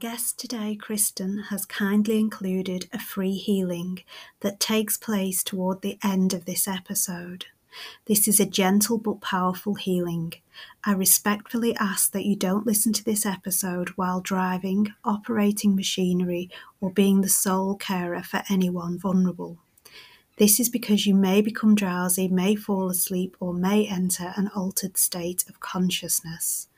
guest today, Christian, has kindly included a free healing that takes place toward the end of this episode. This is a gentle but powerful healing. I respectfully ask that you don't listen to this episode while driving, operating machinery, or being the sole carer for anyone vulnerable. This is because you may become drowsy, may fall asleep, or may enter an altered state of consciousness.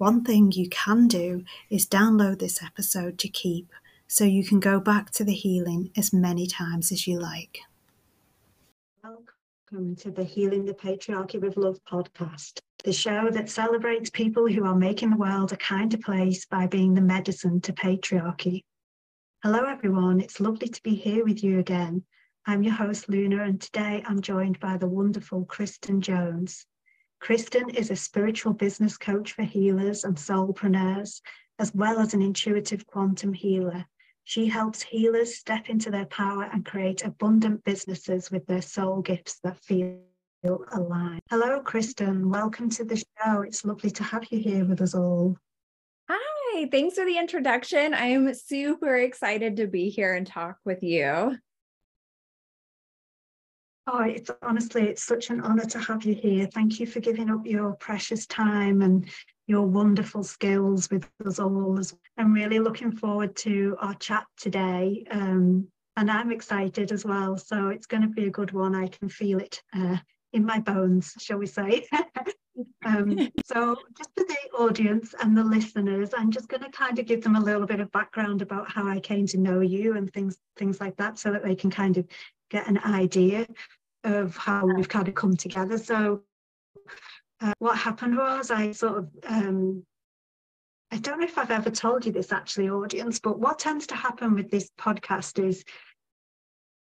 One thing you can do is download this episode to keep so you can go back to the healing as many times as you like. Welcome to the Healing the Patriarchy with Love podcast, the show that celebrates people who are making the world a kinder place by being the medicine to patriarchy. Hello, everyone. It's lovely to be here with you again. I'm your host, Luna, and today I'm joined by the wonderful Christian Jones. Christian is a spiritual business coach for healers and soulpreneurs, as well as an intuitive quantum healer. She helps healers step into their power and create abundant businesses with their soul gifts that feel alive. Hello, Christian. Welcome to the show. It's lovely to have you here with us all. Hi, thanks for the introduction. I'm super excited to be here and talk with you. Oh, it's honestly, it's such an honor to have you here. Thank you for giving up your precious time and your wonderful skills with us all. I'm really looking forward to our chat today. Um, and I'm excited as well. So it's going to be a good one. I can feel it uh, in my bones, shall we say. um, so just for the audience and the listeners, I'm just going to kind of give them a little bit of background about how I came to know you and things, things like that, so that they can kind of get an idea of how we've kind of come together. So uh, what happened was I sort of um, I don't know if I've ever told you this actually, audience, but what tends to happen with this podcast is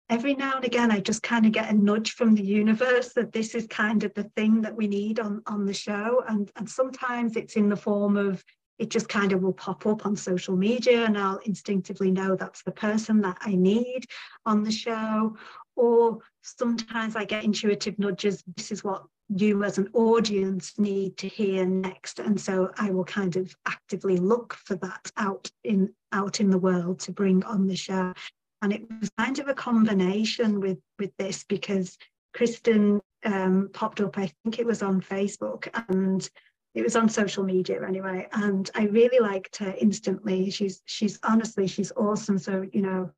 every now and again I just kind of get a nudge from the universe that this is kind of the thing that we need on on the show, and and sometimes it's in the form of it just kind of will pop up on social media and I'll instinctively know that's the person that I need on the show or sometimes I get intuitive nudges. This is what you as an audience need to hear next. And so I will kind of actively look for that out in out in the world to bring on the show. And it was kind of a combination with with this because Christian um, popped up, I think it was on Facebook and it was on social media anyway. And I really liked her instantly. She's she's honestly, she's awesome. So, you know,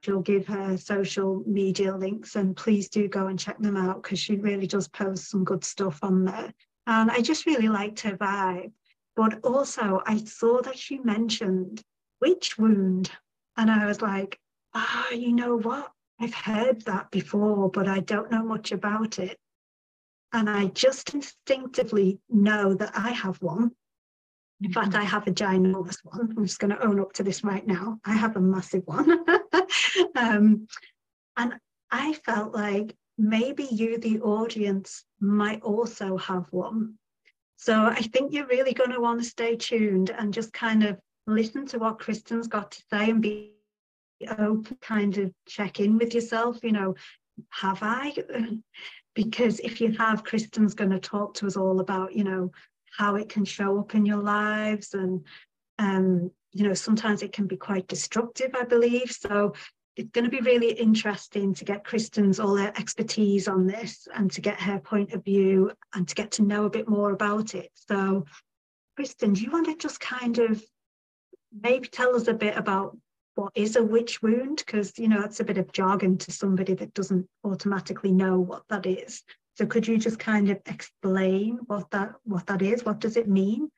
she'll give her social media links and please do go and check them out because she really does post some good stuff on there. And I just really liked her vibe. But also, I saw that she mentioned witch wound. And I was like, ah, oh, you know what? I've heard that before, but I don't know much about it. And I just instinctively know that I have one in fact, I have a ginormous one. I'm just going to own up to this right now. I have a massive one. um, and I felt like maybe you, the audience, might also have one. So I think you're really going to want to stay tuned and just kind of listen to what Christian's got to say and be open, kind of check in with yourself. You know, have I? Because if you have, Christian's going to talk to us all about, you know, how it can show up in your lives. And um, you know sometimes it can be quite destructive i believe. So it's going to be really interesting to get Christian's all her expertise on this and to get her point of view and to get to know a bit more about it. So Christian do you want to just kind of maybe tell us a bit about what is a witch wound? Because you know that's a bit of jargon to somebody that doesn't automatically know what that is so could you just kind of explain what that what that is? What does it mean?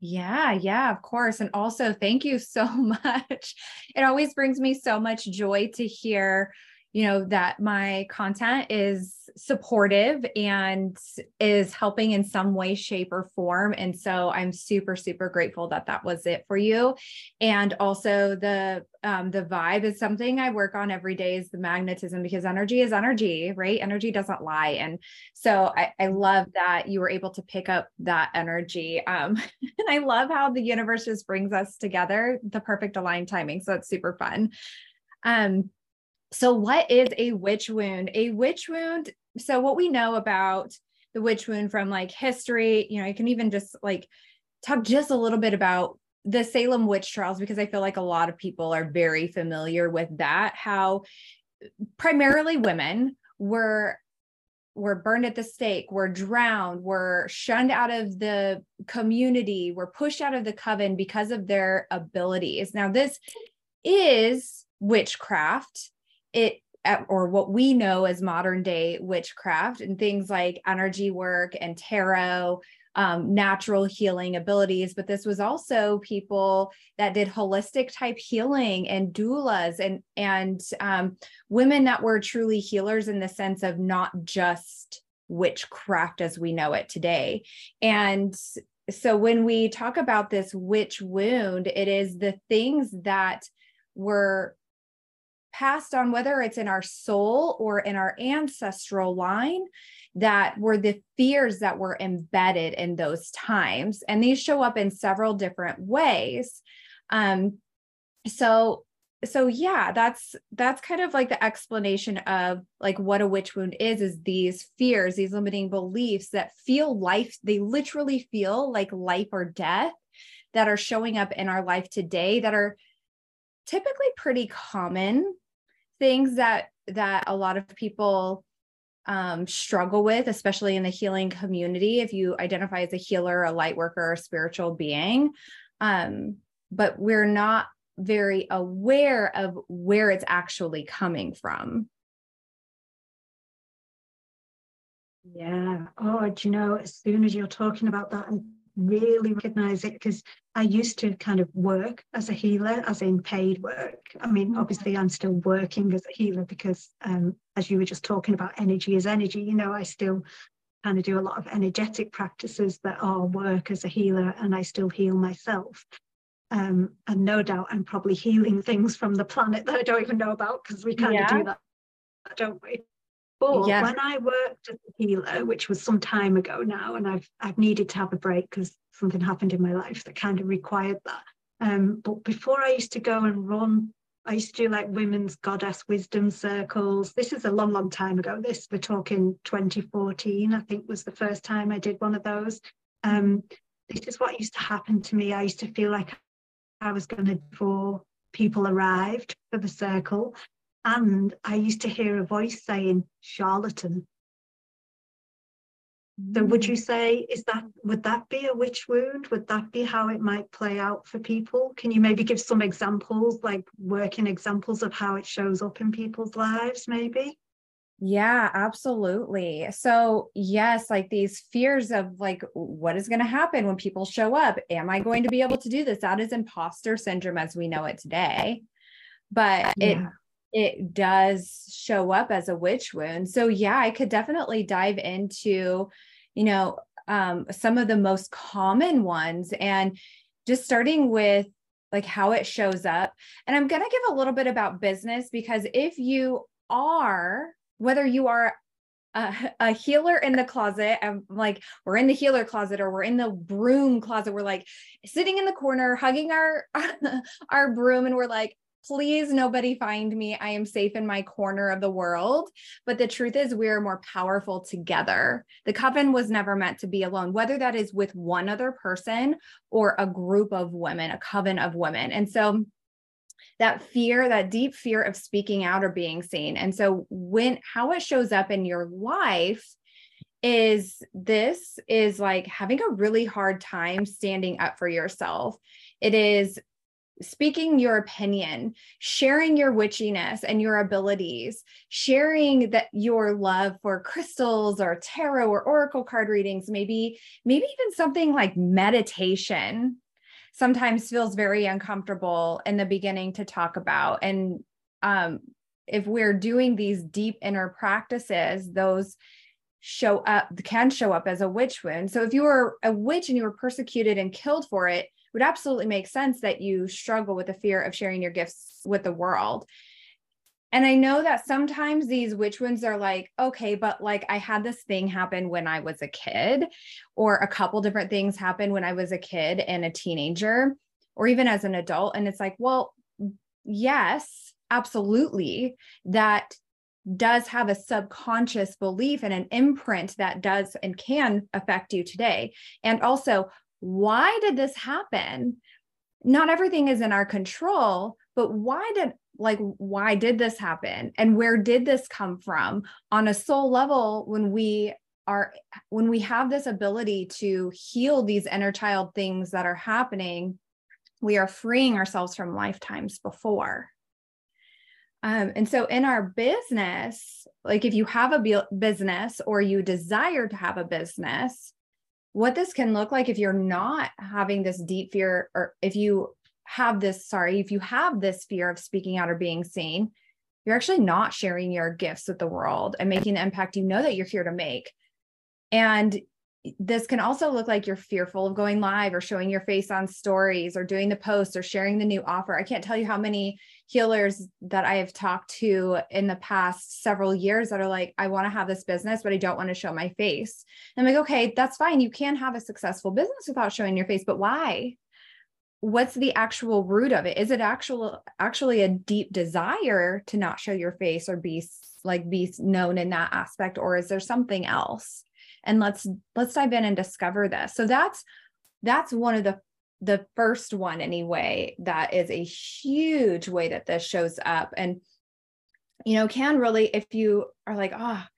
Yeah, yeah, of course. And also thank you so much. It always brings me so much joy to hear you know that my content is supportive and is helping in some way shape or form. And so i'm super super grateful that that was it for you. And also the um, the vibe is something i work on every day is the magnetism because energy is energy right? Energy doesn't lie. And so i, I love that you were able to pick up that energy. Um, and i love how the universe just brings us together the perfect aligned timing. So it's super fun. Um so, what is a witch wound? A witch wound. So, what we know about the witch wound from like history, you know, I can even just like talk just a little bit about the Salem witch trials because I feel like a lot of people are very familiar with that how primarily women were were burned at the stake, were drowned, were shunned out of the community, were pushed out of the coven because of their abilities. Now this is witchcraft. It or what we know as modern day witchcraft and things like energy work and tarot um, natural healing abilities, but this was also people that did holistic type healing and doulas and and um, women that were truly healers in the sense of not just witchcraft as we know it today. And so when we talk about this witch wound, it is the things that were passed on, whether it's in our soul or in our ancestral line, that were the fears that were embedded in those times. And these show up in several different ways. Um, so so yeah that's that's kind of like the explanation of like what a witch wound is is these fears these limiting beliefs that feel life they literally feel like life or death that are showing up in our life today that are typically pretty common things that that a lot of people um, struggle with, especially in the healing community, if you identify as a healer, a light worker, a spiritual being. Um, but we're not very aware of where it's actually coming from. Yeah. Oh, do you know, as soon as you're talking about that, and really recognize it because I used to kind of work as a healer, as in paid work. I mean, obviously, I'm still working as a healer because, um, as you were just talking about, energy is energy. You know, I still kind of do a lot of energetic practices that are work as a healer, and I still heal myself. Um, and no doubt, I'm probably healing things from the planet that I don't even know about because we kind yeah. of do that, don't we? But yeah. when I worked as a healer, which was some time ago now, and I've I've needed to have a break because something happened in my life that kind of required that. Um, but before I used to go and run, I used to do like women's goddess wisdom circles. This is a long, long time ago. This we're talking 2014, I think was the first time I did one of those. Um, this is what used to happen to me. I used to feel like I was going to before people arrived for the circle. And I used to hear a voice saying, charlatan. So would you mm. say is that would that be a witch wound? Would that be how it might play out for people? Can you maybe give some examples, like working examples of how it shows up in people's lives, maybe? Yeah, absolutely. So, yes, like these fears of like what is going to happen when people show up? Am I going to be able to do this? That is imposter syndrome as we know it today. But yeah. it it does show up as a witch wound. So yeah, I could definitely dive into, you know, um, some of the most common ones and just starting with like how it shows up. And I'm going to give a little bit about business because if you are, whether you are a, a, healer in the closet I'm like we're in the healer closet or we're in the broom closet we're like sitting in the corner hugging our our broom and we're like please nobody find me. I am safe in my corner of the world. But the truth is, we are more powerful together. The coven was never meant to be alone, whether that is with one other person or a group of women, a coven of women. And so that fear, that deep fear of speaking out or being seen. And so when how it shows up in your life is this is like having a really hard time standing up for yourself. It is speaking your opinion, sharing your witchiness and your abilities, sharing that your love for crystals or tarot or oracle card readings, maybe maybe even something like meditation sometimes feels very uncomfortable in the beginning to talk about. And um, if we're doing these deep inner practices those show up can show up as a witch wound. So if you were a witch and you were persecuted and killed for it would absolutely make sense that you struggle with the fear of sharing your gifts with the world. And I know that sometimes these witch wounds are like, okay, but like I had this thing happen when I was a kid, or a couple different things happen when I was a kid and a teenager, or even as an adult. And it's like, well, yes, absolutely. That does have a subconscious belief and an imprint that does and can affect you today. And also, why did this happen? not everything is in our control, but why did like why did this happen? And where did this come from? On a soul level when we are when we have this ability to heal these inner child things that are happening we are freeing ourselves from lifetimes before. Um, and so in our business like if you have a business or you desire to have a business what this can look like if you're not having this deep fear or if you have this sorry if you have this fear of speaking out or being seen you're actually not sharing your gifts with the world and making the impact you know that you're here to make. And this can also look like you're fearful of going live or showing your face on stories or doing the posts or sharing the new offer. I can't tell you how many healers that I have talked to in the past several years that are like, I want to have this business, but I don't want to show my face. And I'm like, okay, that's fine. You can have a successful business without showing your face, but why? What's the actual root of it? Is it actual actually a deep desire to not show your face or be like be known in that aspect, or is there something else? And let's let's dive in and discover this so that's that's one of the the first one anyway that is a huge way that this shows up and you know can really if you are like ah oh,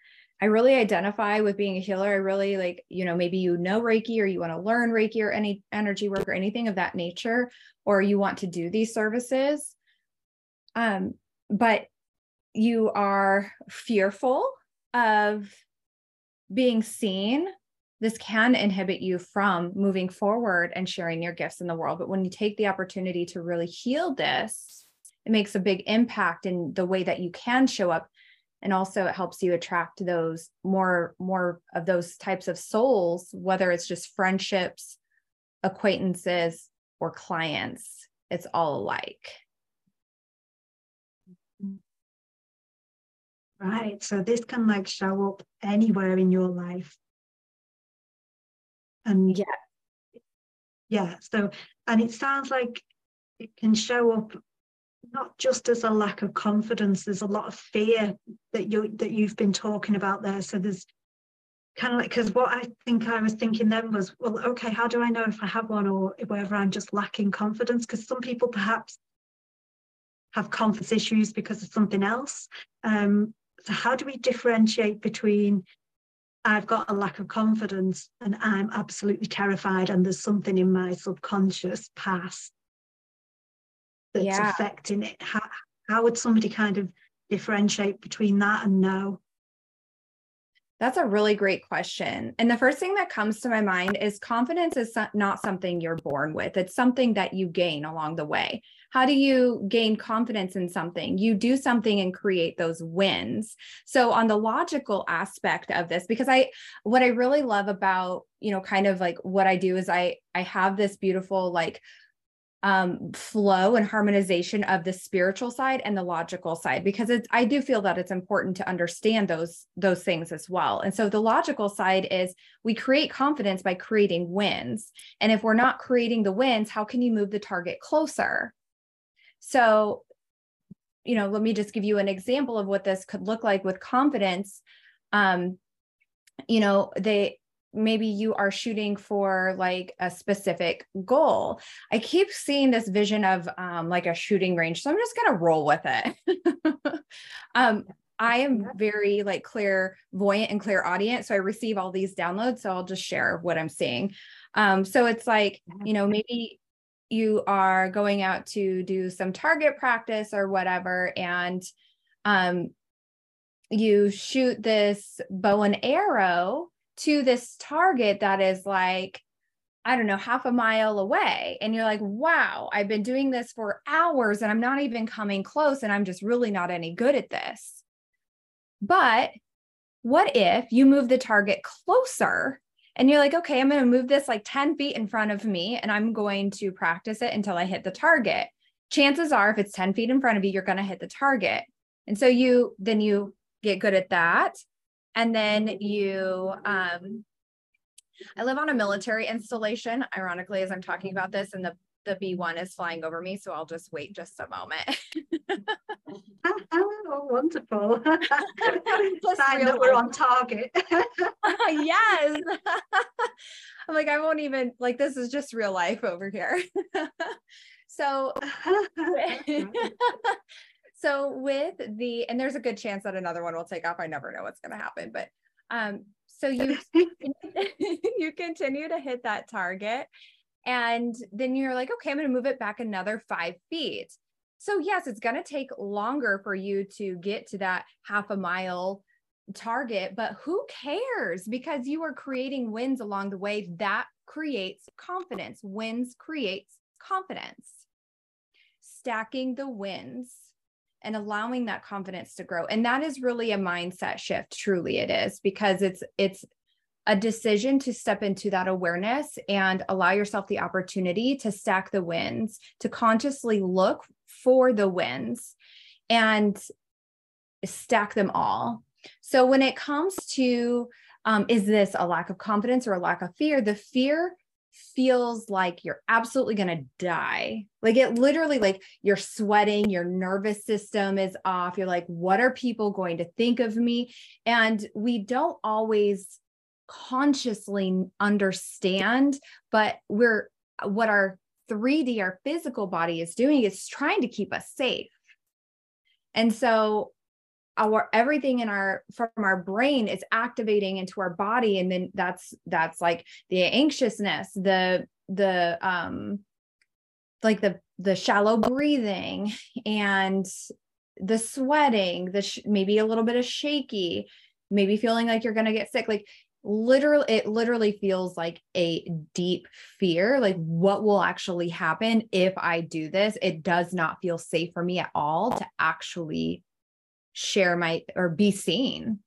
I really identify with being a healer. I really like, you know, maybe you know Reiki or you want to learn Reiki or any energy work or anything of that nature, or you want to do these services. Um, but you are fearful of being seen, this can inhibit you from moving forward and sharing your gifts in the world. But when you take the opportunity to really heal this, it makes a big impact in the way that you can show up. And also it helps you attract those more, more of those types of souls, whether it's just friendships, acquaintances, or clients. It's all alike. Mm-hmm. Right. So this can like show up anywhere in your life. And yeah. Yeah. So and it sounds like it can show up not just as a lack of confidence, there's a lot of fear that you that you've been talking about there. So there's kind of like because what I think I was thinking then was, well, okay, how do I know if I have one or whether I'm just lacking confidence? Because some people perhaps have confidence issues because of something else. Um, so how do we differentiate between I've got a lack of confidence and I'm absolutely terrified and there's something in my subconscious past that's yeah. affecting it? How, how would somebody kind of differentiate between that and know? That's a really great question. And the first thing that comes to my mind is confidence is not something you're born with, it's something that you gain along the way. How do you gain confidence in something? You do something and create those wins. So, on the logical aspect of this, because I, what I really love about, you know, kind of like what I do is I, I have this beautiful, like, um, flow and harmonization of the spiritual side and the logical side because it's i do feel that it's important to understand those those things as well. And so the logical side is we create confidence by creating wins. And if we're not creating the wins how can you move the target closer? So you know let me just give you an example of what this could look like with confidence. Um you know they maybe you are shooting for like a specific goal. I keep seeing this vision of um, like a shooting range, so I'm just gonna roll with it. um, I am very like clairvoyant and clairaudience. so I receive all these downloads. So I'll just share what I'm seeing. Um, so it's like you know maybe you are going out to do some target practice or whatever, and um, you shoot this bow and arrow to this target that is like, I don't know, half a mile away. And you're like, wow, I've been doing this for hours and I'm not even coming close. And I'm just really not any good at this. But what if you move the target closer and you're like, okay, I'm going to move this like 10 feet in front of me and I'm going to practice it until I hit the target. Chances are, if it's 10 feet in front of you, you're going to hit the target. And so you then you get good at that and then you um I live on a military installation, ironically, as I'm talking about this, and the the B1 is flying over me, so I'll just wait just a moment. oh, wonderful. Sign that we're on target. yes. I'm like, I won't even like this is just real life over here. So, so with the, and there's a good chance that another one will take off. I never know what's going to happen, but um, so you you continue to hit that target, and then you're like, okay, I'm going to move it back another five feet. So yes, it's going to take longer for you to get to that half a mile target, but who cares? Because you are creating wins along the way. That creates confidence. Wins creates confidence. Stacking the wins and allowing that confidence to grow. And that is really a mindset shift. Truly it is because it's, it's, a decision to step into that awareness and allow yourself the opportunity to stack the wins, to consciously look for the wins and stack them all. So when it comes to um, is this a lack of confidence or a lack of fear? The fear feels like you're absolutely going to die. Like it literally, like you're sweating, your nervous system is off. You're like, what are people going to think of me? And we don't always consciously understand, but we're what our 3D, our physical body is doing is trying to keep us safe. And so our everything in our from our brain is activating into our body and then that's that's like the anxiousness the the um like the the shallow breathing and the sweating the sh- maybe a little bit of shaky maybe feeling like you're going to get sick like literally it literally feels like a deep fear like what will actually happen if i do this? It does not feel safe for me at all to actually share my or be seen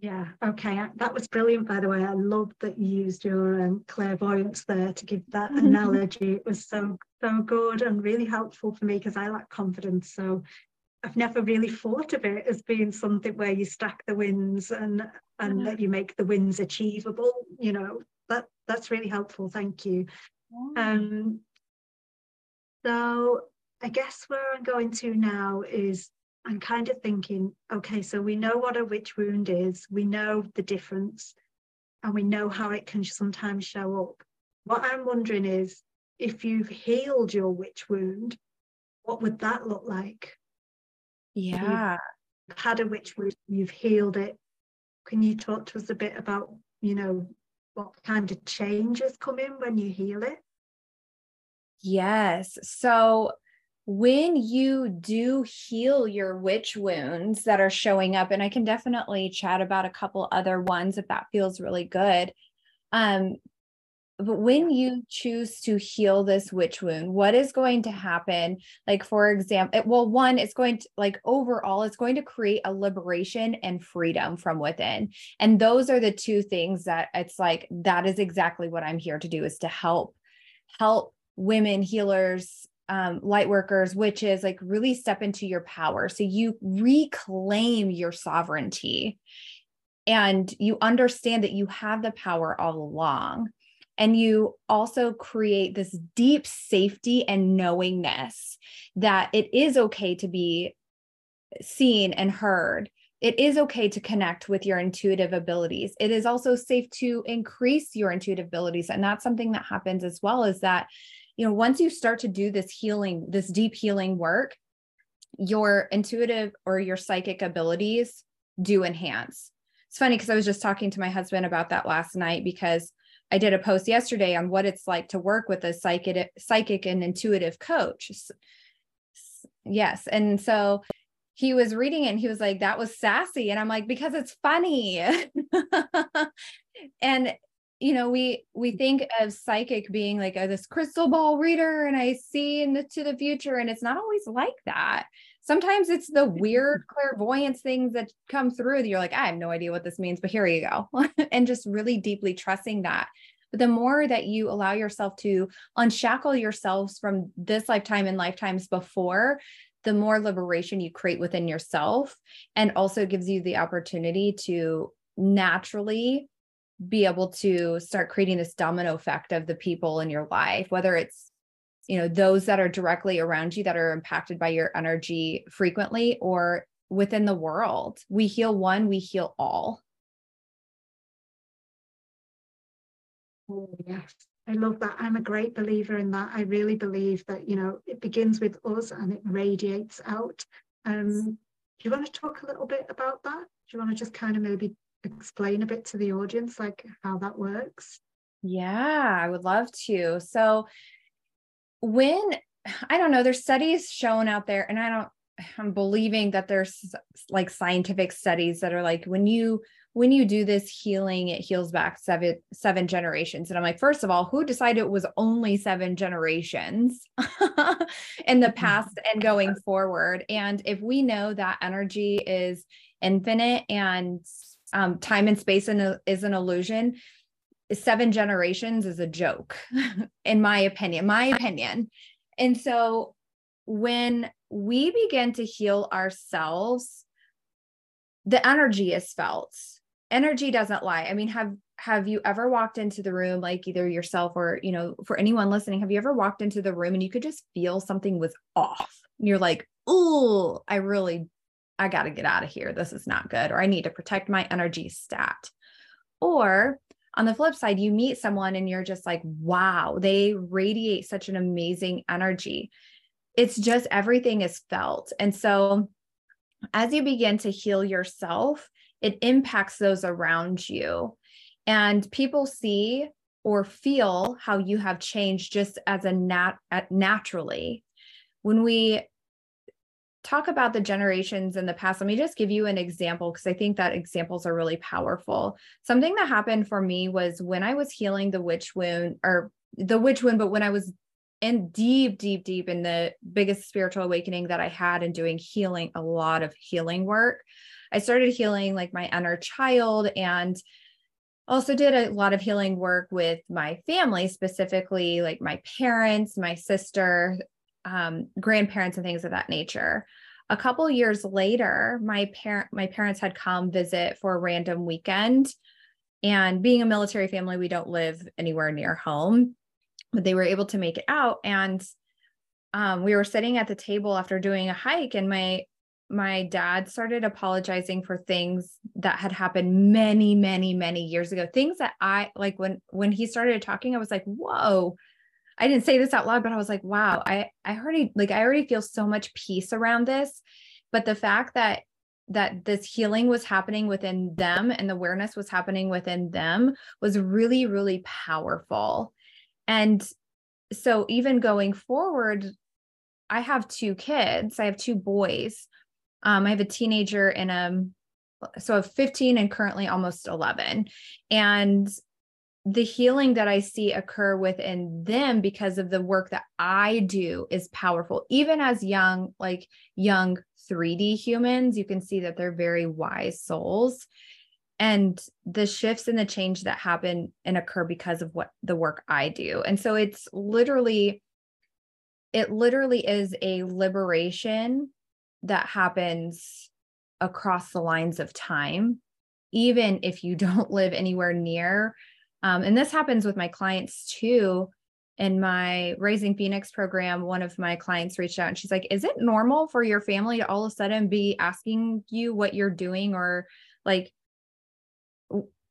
Yeah, okay. That was brilliant, by the way. I love that you used your um, clairvoyance there to give that analogy. It was so, so good and really helpful for me because I lack confidence. So I've never really thought of it as being something where you stack the wins and and that you make the wins achievable. You know that that's really helpful. Thank you. Um, so I guess where I'm going to now is I'm kind of thinking, okay, so we know what a witch wound is, we know the difference, and we know how it can sometimes show up. What I'm wondering is if you've healed your witch wound, what would that look like? Yeah. You've had a witch wound, you've healed it. Can you talk to us a bit about, you know, what kind of changes come in when you heal it? Yes. So when you do heal your witch wounds that are showing up, and I can definitely chat about a couple other ones if that feels really good. Um, but when you choose to heal this witch wound what is going to happen like for example well one it's going to like overall it's going to create a liberation and freedom from within and those are the two things that it's like that is exactly what i'm here to do is to help help women healers um, light workers witches like really step into your power so you reclaim your sovereignty and you understand that you have the power all along and you also create this deep safety and knowingness that it is okay to be seen and heard. It is okay to connect with your intuitive abilities. It is also safe to increase your intuitive abilities. And that's something that happens as well is that, you know, once you start to do this healing, this deep healing work, your intuitive or your psychic abilities do enhance. It's funny because I was just talking to my husband about that last night because I did a post yesterday on what it's like to work with a psychic, psychic and intuitive coach. Yes. And so he was reading it and he was like, that was sassy. And I'm like, because it's funny. and you know, we we mm-hmm. think of psychic being like a, this crystal ball reader and I see into the future. And it's not always like that sometimes it's the weird clairvoyance things that come through that you're like, I have no idea what this means, but here you go. and just really deeply trusting that. But the more that you allow yourself to unshackle yourselves from this lifetime and lifetimes before, the more liberation you create within yourself and also gives you the opportunity to naturally be able to start creating this domino effect of the people in your life whether it's you know those that are directly around you that are impacted by your energy frequently or within the world we heal one we heal all oh yes I love that. I'm a great believer in that. I really believe that, you know, it begins with us and it radiates out. Um, do you want to talk a little bit about that? Do you want to just kind of maybe explain a bit to the audience, like how that works? Yeah, I would love to. So, when I don't know, there's studies shown out there, and I don't, I'm believing that there's like scientific studies that are like when you when you do this healing, it heals back seven seven generations. And I'm like, first of all, who decided it was only seven generations in the mm-hmm. past and going forward? And if we know that energy is infinite and um, time and space is an illusion, seven generations is a joke, in my opinion. My opinion. And so when we begin to heal ourselves, the energy is felt energy doesn't lie. I mean, have have you ever walked into the room like either yourself or, you know, for anyone listening, have you ever walked into the room and you could just feel something was off? And you're like, "Oh, I really I got to get out of here. This is not good or I need to protect my energy stat." Or on the flip side, you meet someone and you're just like, wow, they radiate such an amazing energy. It's just everything is felt. And so, as you begin to heal yourself, it impacts those around you. And people see or feel how you have changed just as a nat naturally. When we talk about the generations in the past, let me just give you an example because I think that examples are really powerful. Something that happened for me was when I was healing the witch wound or the witch wound, but when I was in deep, deep, deep in the biggest spiritual awakening that I had and doing healing, a lot of healing work. I started healing like my inner child and also did a lot of healing work with my family, specifically like my parents, my sister, um, grandparents, and things of that nature. A couple years later, my parent my parents had come visit for a random weekend. And being a military family, we don't live anywhere near home, but they were able to make it out. And um, we were sitting at the table after doing a hike, and my my dad started apologizing for things that had happened many many many years ago things that i like when when he started talking i was like whoa i didn't say this out loud but i was like wow i i already like i already feel so much peace around this. But the fact that that this healing was happening within them and the awareness was happening within them was really really powerful. And so even going forward i have two kids. I have two boys. Um, I have a teenager and a so 15 and currently almost 11. And the healing that I see occur within them because of the work that I do is powerful. Even as young, like young 3D humans, you can see that they're very wise souls. And the shifts and the change that happen and occur because of what the work I do. And so it's literally, it literally is a liberation that happens across the lines of time, even if you don't live anywhere near. Um, and this happens with my clients too. In my Raising Phoenix program, one of my clients reached out and she's like, Is it normal for your family to all of a sudden be asking you what you're doing or like,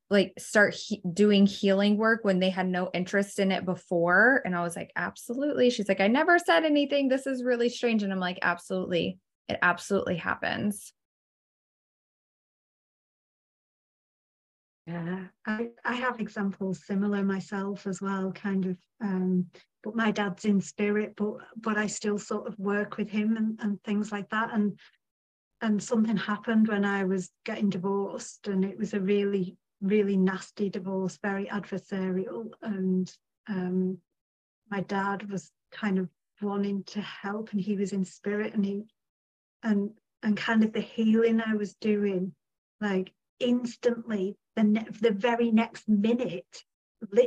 like start he- doing healing work when they had no interest in it before? And i was like absolutely. She's like i never said anything. This is really strange. And i'm like absolutely. It absolutely happens. Yeah, I, I have examples similar myself as well, kind of. Um, but my dad's in spirit, but but I still sort of work with him and, and things like that. And and something happened when I was getting divorced, and it was a really really nasty divorce, very adversarial. And um, my dad was kind of wanting to help, and he was in spirit, and he and and kind of the healing I was doing, like instantly, the ne- the very next minute.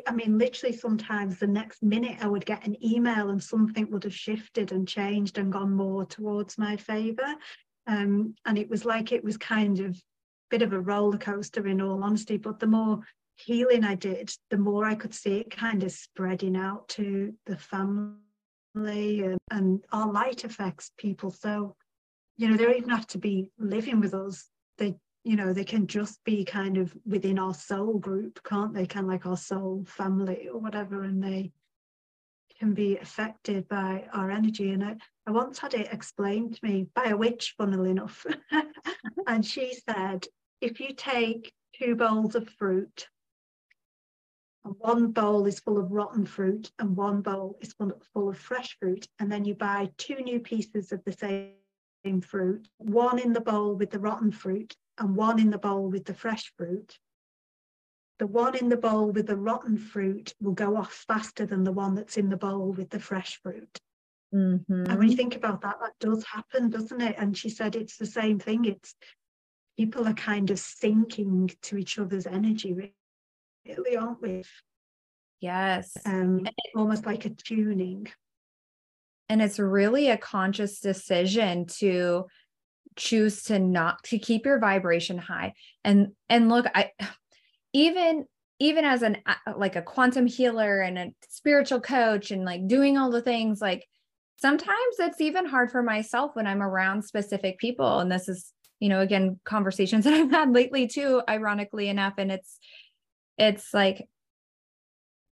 I mean, literally, sometimes the next minute I would get an email and something would have shifted and changed and gone more towards my favour. Um, and it was like it was kind of a bit of a roller coaster, in all honesty. But the more healing I did, the more I could see it kind of spreading out to the family and, and our light affects people so you know, they don't even have to be living with us. They you know they can just be kind of within our soul group can't they? Kind of like our soul family or whatever and they can be affected by our energy. And I, I once had it explained to me by a witch funnily enough. And she said if you take two bowls of fruit and one bowl is full of rotten fruit and one bowl is full, full of fresh fruit and then you buy two new pieces of the same fruit one in the bowl with the rotten fruit and one in the bowl with the fresh fruit the one in the bowl with the rotten fruit will go off faster than the one that's in the bowl with the fresh fruit mm-hmm. and when you think about that that does happen doesn't it and she said it's the same thing it's people are kind of syncing to each other's energy really, aren't we? Yes. Um, almost like a tuning. And it's really a conscious decision to choose to not to keep your vibration high. And and look, I even even as an uh, like a quantum healer and a spiritual coach and like doing all the things like sometimes it's even hard for myself when I'm around specific people and this is you know again conversations that I've had lately too ironically enough and it's it's like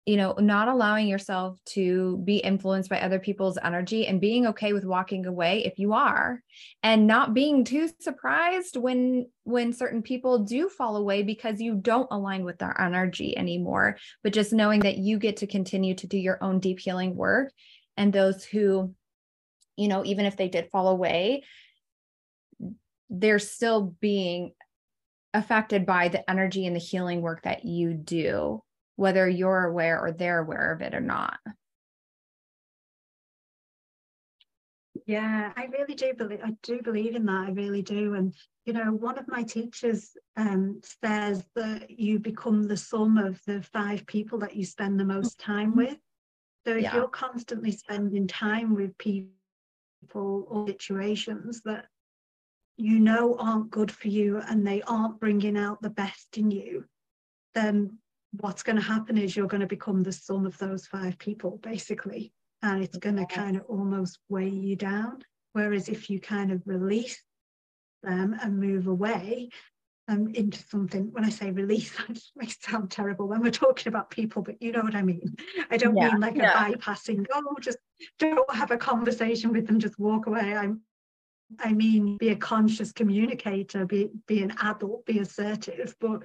you know not allowing yourself to be influenced by other people's energy and being okay with walking away if you are and not being too surprised when when certain people do fall away because you don't align with their energy anymore but just knowing that you get to continue to do your own deep healing work and those who you know even if they did fall away they're still being affected by the energy and the healing work that you do, whether you're aware or they're aware of it or not. Yeah, I really do believe I do believe in that. I really do. And you know, one of my teachers um, says that you become the sum of the five people that you spend the most time mm-hmm. with. So if yeah. you're constantly spending time with people or situations that you know aren't good for you and they aren't bringing out the best in you, then what's going to happen is you're going to become the sum of those five people, basically. And it's going to kind of almost weigh you down. Whereas if you kind of release them and move away um, into something, when I say release, that may sound terrible when we're talking about people, but you know what I mean. I don't yeah, mean like yeah. a bypassing, oh, just don't have a conversation with them, just walk away. I'm I mean, be a conscious communicator, be, be an adult, be assertive. But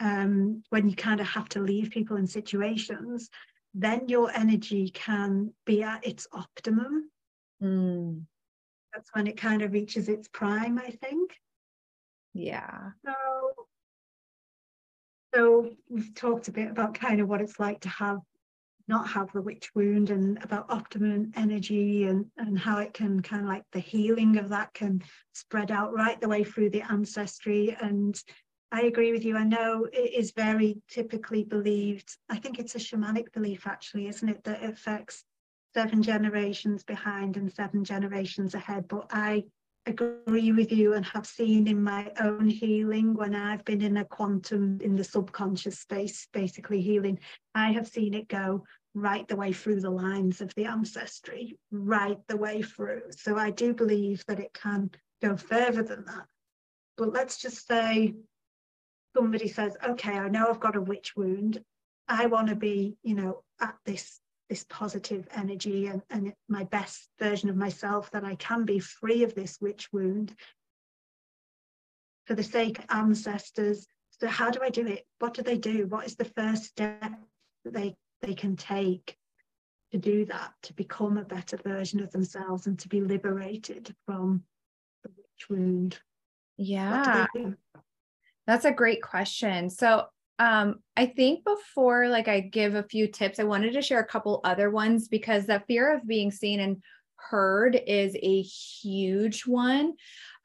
um, when you kind of have to leave people in situations, then your energy can be at its optimum. Mm. That's when it kind of reaches its prime, I think. Yeah. So, so we've talked a bit about kind of what it's like to have not have the witch wound and about optimum energy and, and how it can kind of like the healing of that can spread out right the way through the ancestry. And I agree with you. I know it is very typically believed. I think it's a shamanic belief, actually, isn't it, that it affects seven generations behind and seven generations ahead. But I agree with you and have seen in my own healing when I've been in a quantum in the subconscious space, basically healing, I have seen it go right the way through the lines of the ancestry, right the way through. So I do believe that it can go further than that. But let's just say somebody says, okay, I know I've got a witch wound. I want to be, you know, at this this positive energy and, and my best version of myself that I can be free of this witch wound for the sake of ancestors. So how do I do it? What do they do? What is the first step that they, they can take to do that, to become a better version of themselves and to be liberated from the witch wound? Yeah. That's a great question. So um i think before like i give a few tips i wanted to share a couple other ones because the fear of being seen and heard is a huge one.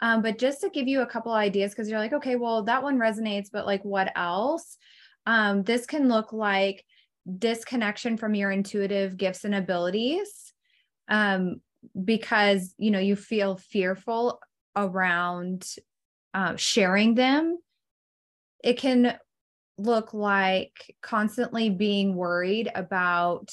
Um, but just to give you a couple ideas because you're like okay well that one resonates but like what else? Um, this can look like disconnection from your intuitive gifts and abilities um, because you know you feel fearful around uh, sharing them it can look like constantly being worried about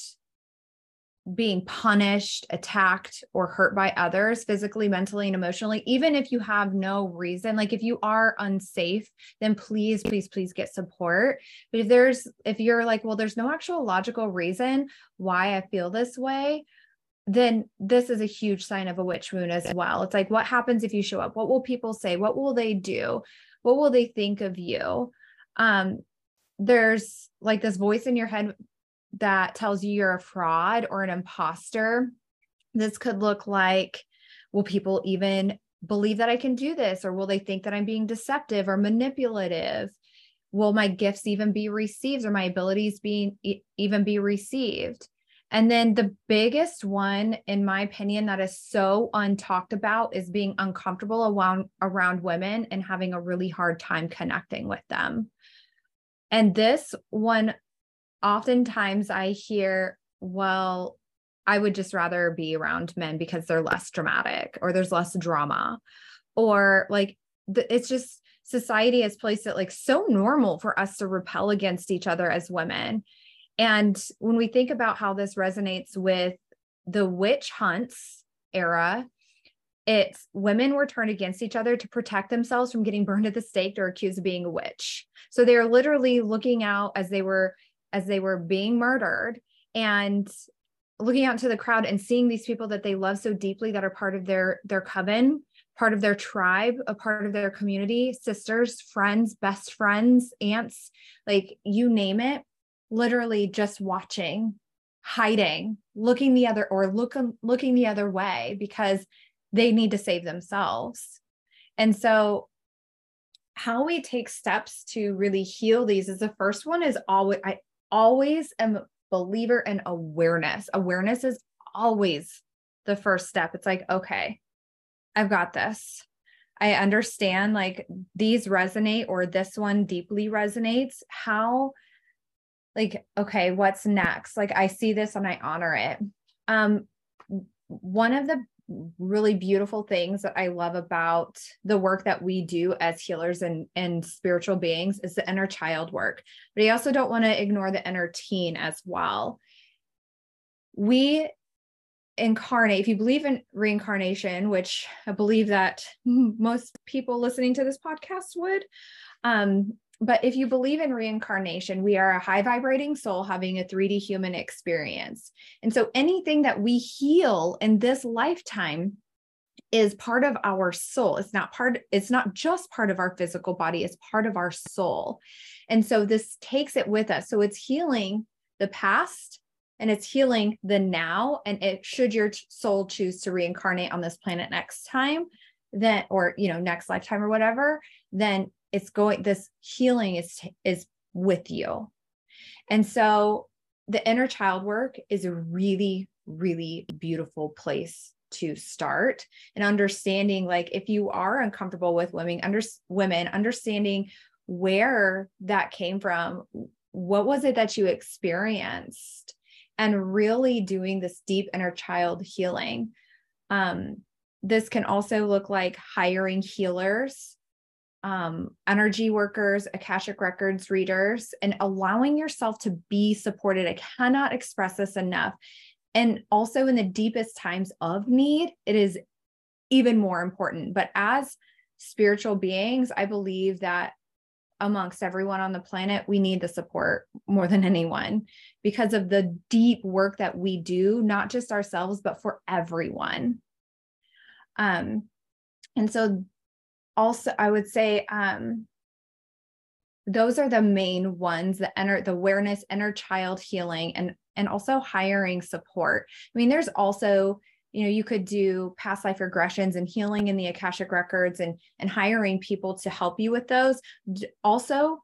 being punished, attacked, or hurt by others physically, mentally, and emotionally, even if you have no reason, like if you are unsafe, then please, please, please get support. But if there's, if you're like, well, there's no actual logical reason why I feel this way, then this is a huge sign of a witch wound as well. It's like, what happens if you show up? What will people say? What will they do? What will they think of you? Um, there's like this voice in your head that tells you you're a fraud or an imposter. This could look like, will people even believe that I can do this? Or will they think that I'm being deceptive or manipulative? Will my gifts even be received or my abilities being even be received? And then the biggest one, in my opinion, that is so untalked about is being uncomfortable around, around women and having a really hard time connecting with them. And this one oftentimes I hear, well, I would just rather be around men because they're less dramatic or there's less drama. Or like it's just society has placed it like so normal for us to repel against each other as women. And when we think about how this resonates with the witch hunts era, it's women were turned against each other to protect themselves from getting burned at the stake or accused of being a witch. So they're literally looking out as they were as they were being murdered and looking out to the crowd and seeing these people that they love so deeply that are part of their their coven part of their tribe a part of their community sisters friends best friends aunts like you name it literally just watching hiding looking the other or looking um, looking the other way because they need to save themselves and so how we take steps to really heal these is the first one is always i always am a believer in awareness. Awareness is always the first step. It's like, okay, I've got this. I understand like these resonate or this one deeply resonates. How, like, okay, what's next? Like, I see this and I honor it. Um, one of the really beautiful things that I love about the work that we do as healers and, and spiritual beings is the inner child work. But I also don't want to ignore the inner teen as well. We incarnate, if you believe in reincarnation, which I believe that most people listening to this podcast would, um, but if you believe in reincarnation, we are a high vibrating soul having a 3D human experience. And so anything that we heal in this lifetime is part of our soul. It's not part, it's not just part of our physical body, it's part of our soul. And so this takes it with us. So it's healing the past and it's healing the now. And it should your soul choose to reincarnate on this planet next time, then or you know, next lifetime or whatever, then it's going this healing is is with you. And so the inner child work is a really really beautiful place to start. And understanding like if you are uncomfortable with women under women understanding where that came from what was it that you experienced and really doing this deep inner child healing um, this can also look like hiring healers um, energy workers, Akashic Records readers, and allowing yourself to be supported. I cannot express this enough. And also in the deepest times of need, it is even more important. But as spiritual beings, I believe that amongst everyone on the planet, we need the support more than anyone because of the deep work that we do, not just ourselves, but for everyone. Um, and so also i would say um, those are the main ones the inner the awareness inner child healing and and also hiring support. I mean there's also you know you could do past life regressions and healing in the akashic records and and hiring people to help you with those. Also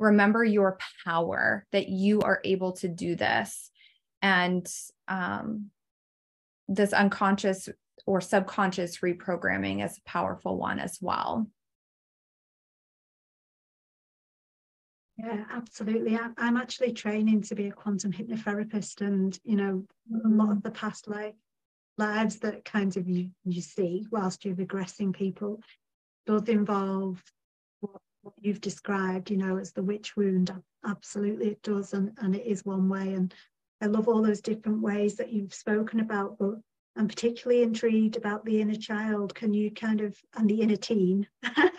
remember your power that you are able to do this. And um, this unconscious or subconscious reprogramming is a powerful one as well. Yeah, absolutely. I'm actually training to be a quantum hypnotherapist, and you know, a lot of the past life lives that kind of you, you see whilst you're regressing people does involve what, what you've described, you know, as the witch wound. Absolutely, it does, and, and it is one way. And I love all those different ways that you've spoken about, but I'm particularly intrigued about the inner child. Can you kind of, and the inner teen, yeah.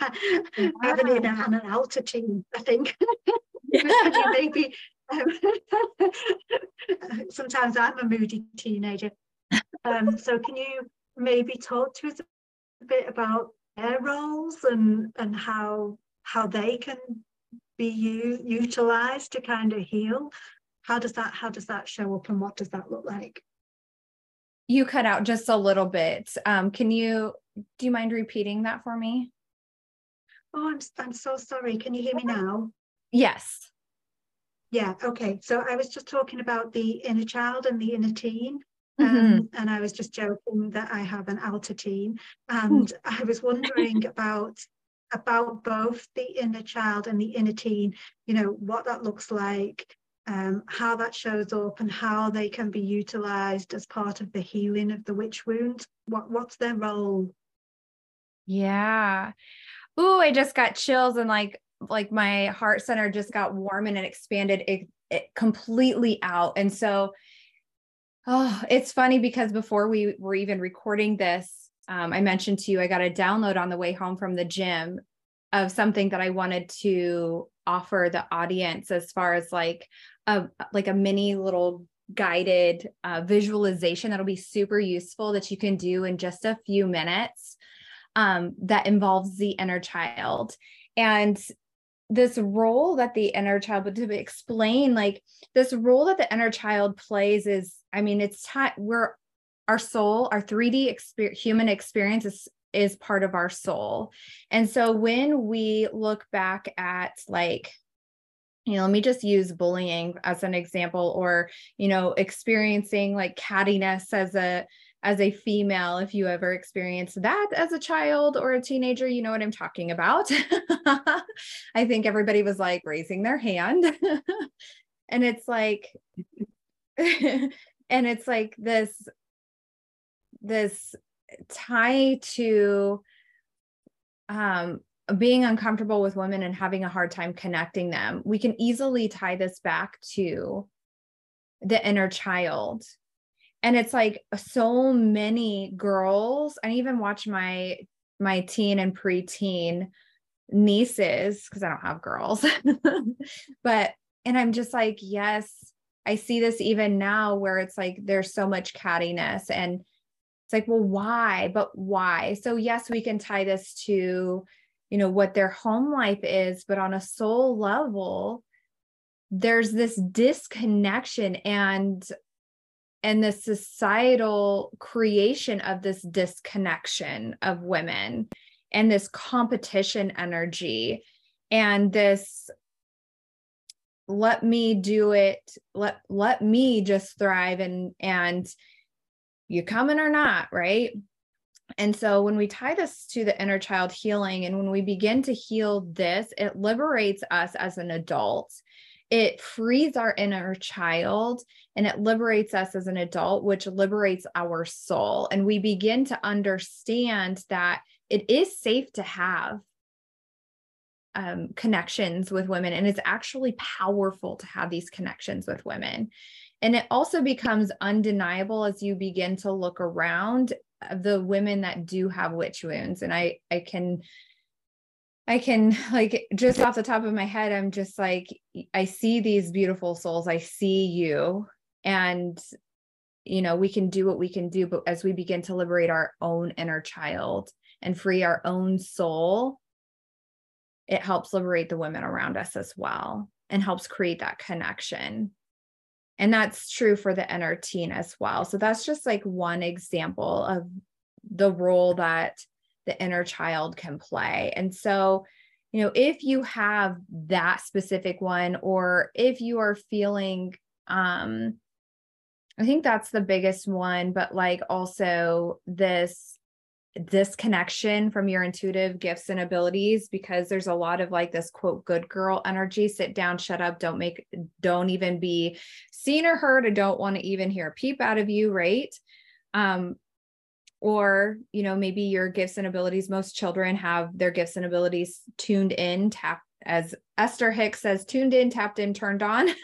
I have an inner and an outer teen, I think. You maybe, um, sometimes I'm a moody teenager. Um, so can you maybe talk to us a bit about their roles and, and how, how they can be u- utilized to kind of heal? How does that, how does that show up and what does that look like? You cut out just a little bit. Um, can you, do you mind repeating that for me? Oh, I'm, I'm so sorry. Can you hear me now? Yes. Yeah, okay. So I was just talking about the inner child and the inner teen. Um, mm-hmm. and I was just joking that I have an outer teen. And mm. I was wondering about about both the inner child and the inner teen, you know, what that looks like, um, how that shows up and how they can be utilized as part of the healing of the witch wound. What what's their role? Yeah. Ooh, I just got chills and like like my heart center just got warm and it expanded it, it completely out. And so oh, it's funny because before we were even recording this, um, I mentioned to you I got a download on the way home from the gym of something that I wanted to offer the audience as far as like a like a mini little guided uh, visualization that'll be super useful that you can do in just a few minutes um, that involves the inner child. And this role that the inner child but to explain like this role that the inner child plays is i mean it's time we're our soul our 3d experience, human experience is is part of our soul. And so when we look back at like you know let me just use bullying as an example or you know experiencing like cattiness as a as a female if you ever experienced that as a child or a teenager you know what i'm talking about. I think everybody was like raising their hand. And it's like and it's like this this tie to um being uncomfortable with women and having a hard time connecting them, we can easily tie this back to the inner child. And it's like so many girls, I even watch my my teen and preteen nieces because I don't have girls. but and I'm just like, yes, I see this even now where it's like there's so much cattiness and it's like, well, why? But why? So yes, we can tie this to you know what their home life is but on a soul level there's this disconnection and and the societal creation of this disconnection of women and this competition energy and this let me do it. Let let me just thrive and and you coming or not right and so when we tie this to the inner child healing and when we begin to heal this, it liberates us as an adult. It frees our inner child and it liberates us as an adult, which liberates our soul. And we begin to understand that it is safe to have um, connections with women. And it's actually powerful to have these connections with women. And it also becomes undeniable as you begin to look around the women that do have witch wounds. And i i can i can like just off the top of my head i'm just like i see these beautiful souls. I see you. And you know we can do what we can do but as we begin to liberate our own inner child and free our own soul it helps liberate the women around us as well and helps create that connection and that's true for the inner teen as well. So that's just like one example of the role that the inner child can play. And so, you know, if you have that specific one, or if you are feeling, um, I think that's the biggest one, but like also this disconnection from your intuitive gifts and abilities because there's a lot of like this quote good girl energy sit down shut up don't make don't even be seen or heard i don't want to even hear a peep out of you right? Um or you know maybe your gifts and abilities most children have their gifts and abilities tuned in tap as esther hicks says tuned in tapped in turned on.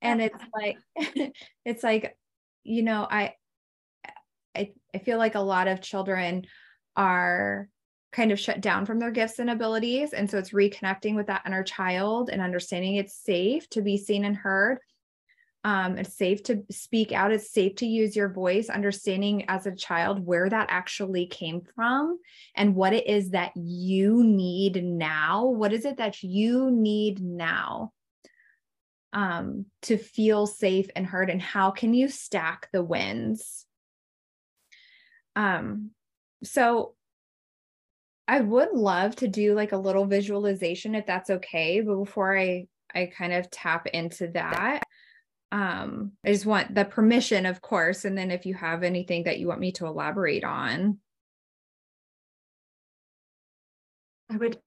And it's like it's like you know i i i feel like a lot of children are kind of shut down from their gifts and abilities. And so it's reconnecting with that inner child and understanding it's safe to be seen and heard. Um, it's safe to speak out. It's safe to use your voice understanding as a child where that actually came from and what it is that you need now. What is it that you need now um, to feel safe and heard? And how can you stack the wins um, so i would love to do like a little visualization if that's okay but before i i kind of tap into that um i just want the permission of course and then if you have anything that you want me to elaborate on. I would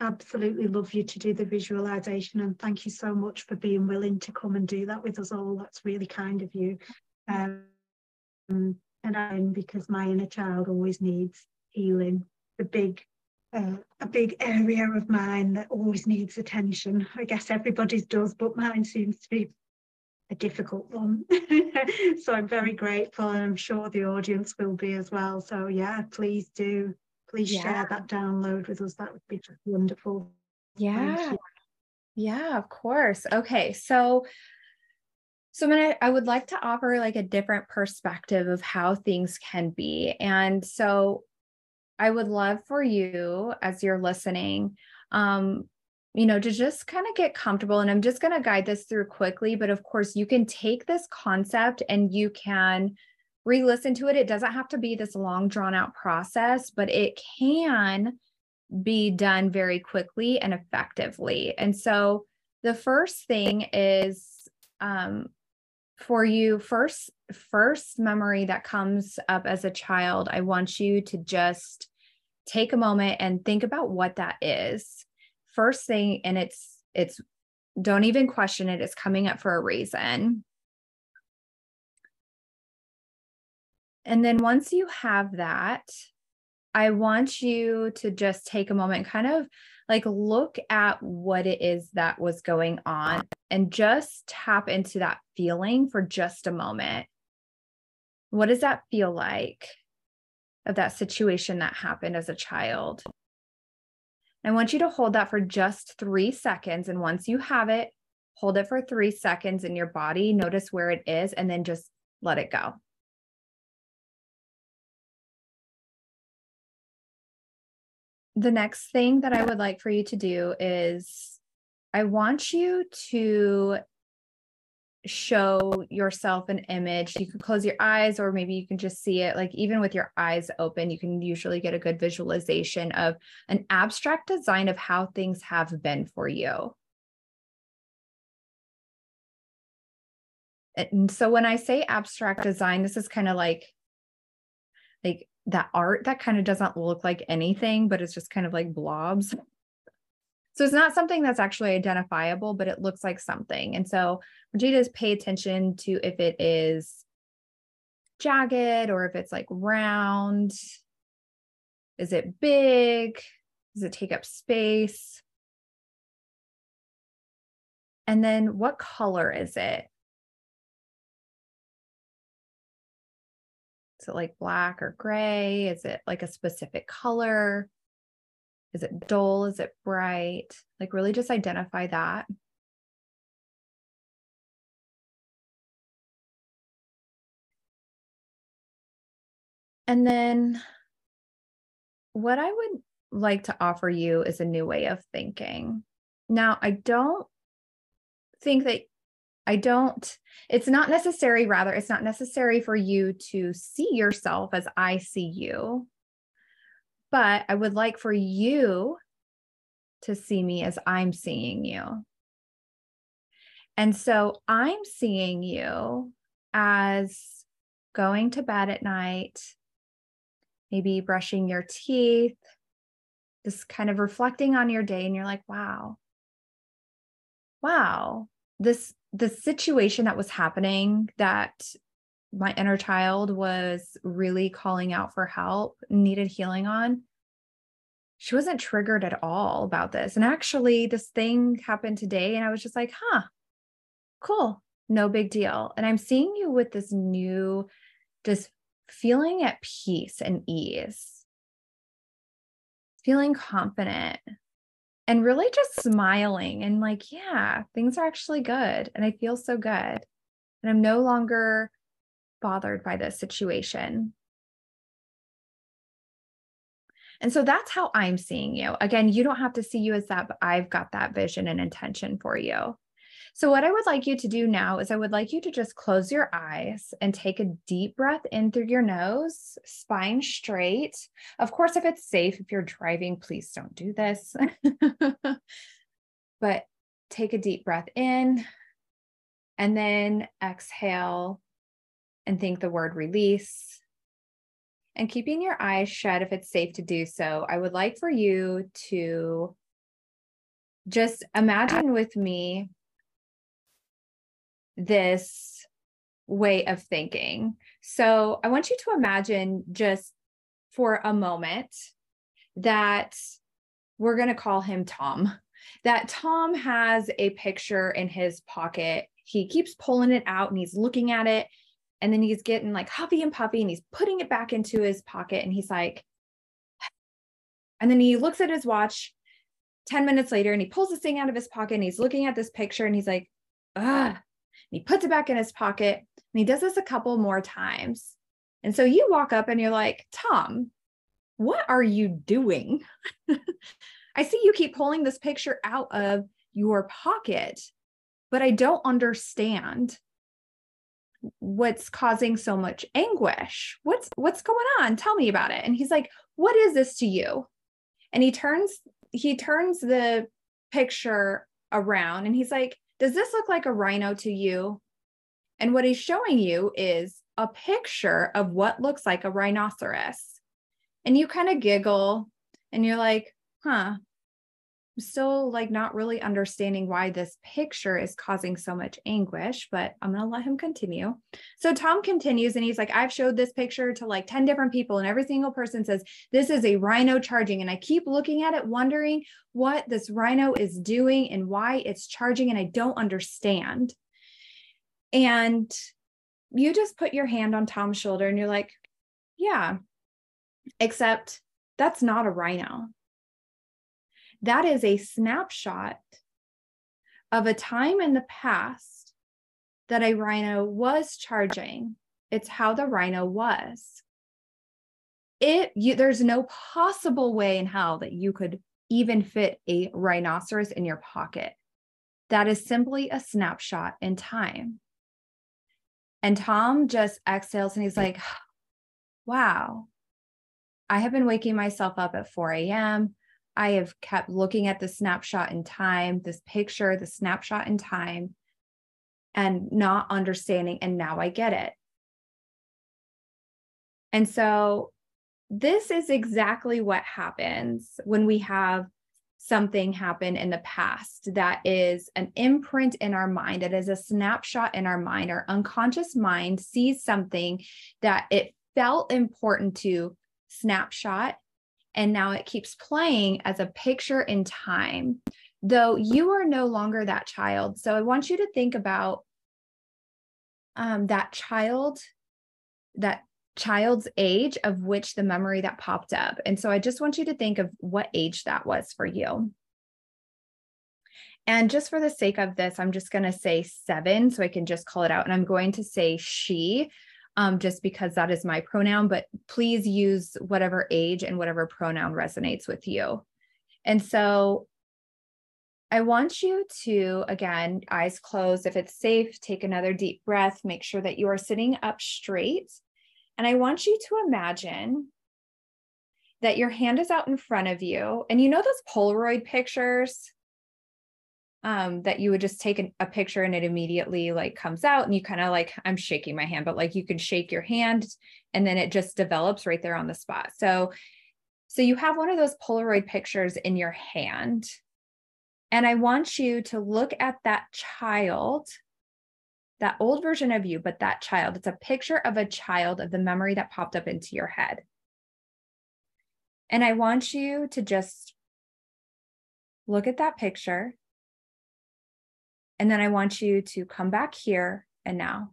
absolutely love you to do the visualization and thank you so much for being willing to come and do that with us all. That's really kind of you. Um, and i'm because my inner child always needs healing the big uh, a big area of mine that always needs attention i guess everybody's does but mine seems to be a difficult one. so I'm very grateful and I'm sure the audience will be as well. So yeah, please do. Please yeah. share that download with us. That would be just wonderful. Yeah. Yeah, of course. Okay. So so gonna I would like to offer like a different perspective of how things can be. And so I would love for you as you're listening um you know, to just kind of get comfortable. And I'm just going to guide this through quickly. But of course, you can take this concept and you can re listen to it. It doesn't have to be this long, drawn out process, but it can be done very quickly and effectively. And so the first thing is um, for you first first memory that comes up as a child i want you to just take a moment and think about what that is. First thing and it's it's don't even question it it's coming up for a reason. And then once you have that i want you to just take a moment kind of like look at what it is that was going on and just tap into that feeling for just a moment what does that feel like of that situation that happened as a child I want you to hold that for just three seconds. And once you have it, hold it for three seconds in your body. Notice where it is, and then just let it go. The next thing that I would like for you to do is I want you to show yourself an image. You can close your eyes, or maybe you can just see it. Like, even with your eyes open, you can usually get a good visualization of an abstract design of how things have been for you. And so, when I say abstract design, this is kind of like, like that art that kind of doesn't look like anything, but it's just kind of like blobs. So it's not something that's actually identifiable, but it looks like something. And so Vegeta's pay attention to if it is jagged or if it's like round. Is it big? Does it take up space? And then what color is it? It like black or gray? Is it like a specific color? Is it dull? Is it bright? Like, really just identify that. And then, what I would like to offer you is a new way of thinking. Now, I don't think that I don't, it's not necessary, rather, it's not necessary for you to see yourself as I see you. But I would like for you to see me as I'm seeing you. And so I'm seeing you as going to bed at night, maybe brushing your teeth, just kind of reflecting on your day. And you're like, wow, wow, this, the situation that was happening that my inner child was really calling out for help, needed healing on, she wasn't triggered at all about this. And actually, this thing happened today, and I was just like, huh, cool, no big deal. And I'm seeing you with this new, just feeling at peace and ease, feeling confident, and really just smiling and like, yeah, things are actually good. And I feel so good. And I'm no longer bothered by this situation. And so that's how I'm seeing you. Again, you don't have to see you as that, but I've got that vision and intention for you. So, what I would like you to do now is I would like you to just close your eyes and take a deep breath in through your nose, spine straight. Of course, if it's safe, if you're driving, please don't do this. but take a deep breath in and then exhale and think the word release and keeping your eyes shut if it's safe to do so, I would like for you to just imagine with me this way of thinking. So I want you to imagine just for a moment that we're going to call him Tom. That Tom has a picture in his pocket. He keeps pulling it out and he's looking at it and then he's getting like huffy and puffy and he's putting it back into his pocket and he's like, and then he looks at his watch 10 minutes later and he pulls this thing out of his pocket and he's looking at this picture and he's like, ah, and he puts it back in his pocket and he does this a couple more times. And so you walk up and you're like, Tom, what are you doing? I see you keep pulling this picture out of your pocket, but I don't understand what's causing so much anguish what's what's going on tell me about it and he's like what is this to you and he turns he turns the picture around and he's like does this look like a rhino to you? And what he's showing you is a picture of what looks like a rhinoceros. And you kind of giggle and you're like huh still like not really understanding why this picture is causing so much anguish, but I'm going to let him continue. So Tom continues and he's like, I've showed this picture to like 10 different people, and every single person says, This is a rhino charging. And I keep looking at it, wondering what this rhino is doing and why it's charging, and I don't understand. And you just put your hand on Tom's shoulder and you're like, Yeah, except that's not a rhino that is a snapshot of a time in the past that a rhino was charging. It's how the rhino was. It you, there's no possible way in hell that you could even fit a rhinoceros in your pocket. That is simply a snapshot in time. And Tom just exhales and he's like, wow, I have been waking myself up at 4 a.m. I have kept looking at the snapshot in time, this picture, the snapshot in time, and not understanding. And now I get it. And so, this is exactly what happens when we have something happen in the past that is an imprint in our mind, that is a snapshot in our mind. Our unconscious mind sees something that it felt important to snapshot and now it keeps playing as a picture in time, though you are no longer that child. So I want you to think about um, that child, that child's age of which the memory that popped up. And so I just want you to think of what age that was for you. And just for the sake of this, I'm just going to say seven so I can just call it out. And I'm going to say she um, just because that is my pronoun, but please use whatever age and whatever pronoun resonates with you. And so I want you to, again, eyes closed. If it's safe, take another deep breath. Make sure that you are sitting up straight. And I want you to imagine that your hand is out in front of you. And you know those Polaroid pictures um, that you would just take a, a picture and it immediately like comes out and you kind of like i'm shaking my hand but like you can shake your hand and then it just develops right there on the spot. So so you have one of those polaroid pictures in your hand. And i want you to look at that child that old version of you but that child. It's a picture of a child of the memory that popped up into your head. And i want you to just look at that picture And then I want you to come back here and now.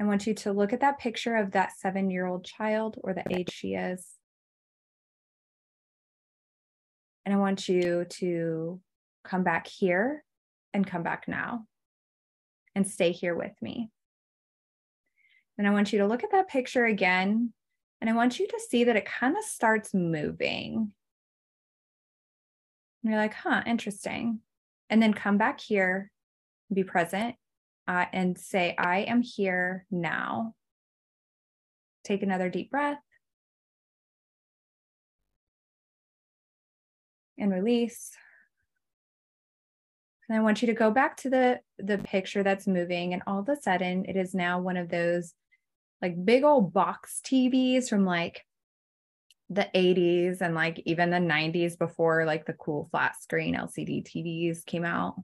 I want you to look at that picture of that seven year old child or the age she is. And I want you to come back here and come back now and stay here with me. And I want you to look at that picture again. And I want you to see that it kind of starts moving. And you're like, huh, interesting. And then come back here, be present, uh, and say, I am here now. Take another deep breath. And release. And I want you to go back to the, the picture that's moving. And all of a sudden, it is now one of those like big old box TVs from like the 80s and like even the 90s before like the cool flat screen LCD TVs came out.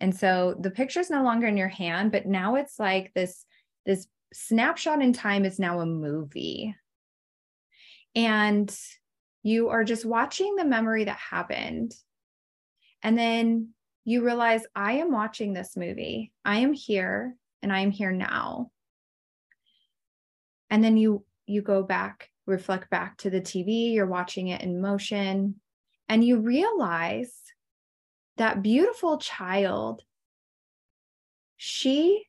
And so the picture is no longer in your hand, but now it's like this this snapshot in time is now a movie. And you are just watching the memory that happened. And then you realize I am watching this movie. I am here and I am here now. And then you you go back reflect back to the TV, you're watching it in motion, and you realize that beautiful child, she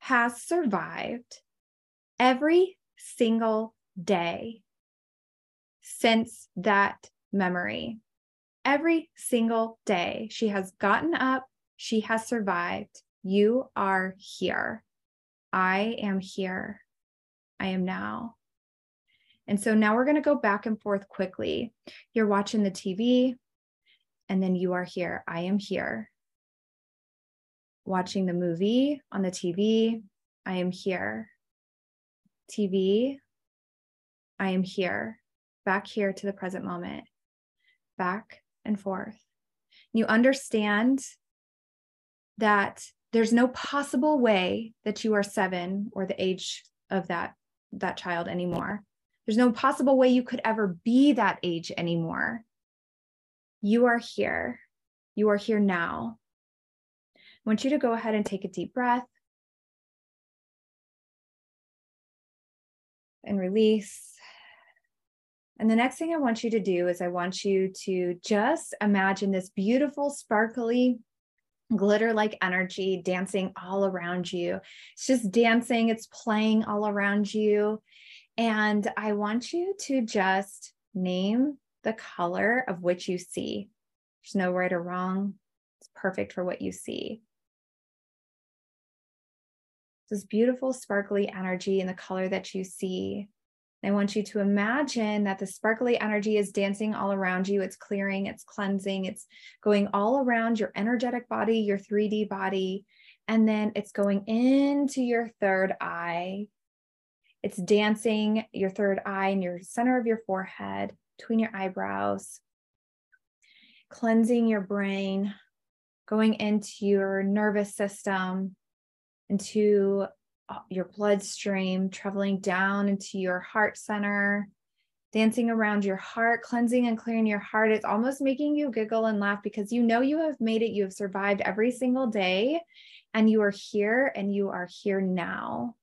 has survived every single day since that memory. Every single day, she has gotten up, she has survived. You are here. I am here. I am now. And so now we're going to go back and forth quickly. You're watching the TV, and then you are here. I am here. Watching the movie on the TV, I am here. TV, I am here. Back here to the present moment. Back and forth. You understand that there's no possible way that you are seven or the age of that that child anymore there's no possible way you could ever be that age anymore. You are here. You are here now. I want you to go ahead and take a deep breath and release. And the next thing I want you to do is I want you to just imagine this beautiful, sparkly, glitter like energy dancing all around you. It's just dancing, it's playing all around you. And I want you to just name the color of which you see. There's no right or wrong. It's perfect for what you see. This beautiful, sparkly energy in the color that you see. I want you to imagine that the sparkly energy is dancing all around you. It's clearing, it's cleansing, it's going all around your energetic body, your 3D body. And then it's going into your third eye it's dancing your third eye in your center of your forehead, between your eyebrows, cleansing your brain, going into your nervous system, into uh, your bloodstream, traveling down into your heart center, dancing around your heart, cleansing and clearing your heart. It's almost making you giggle and laugh because you know you have made it. You have survived every single day, and you are here and you are here now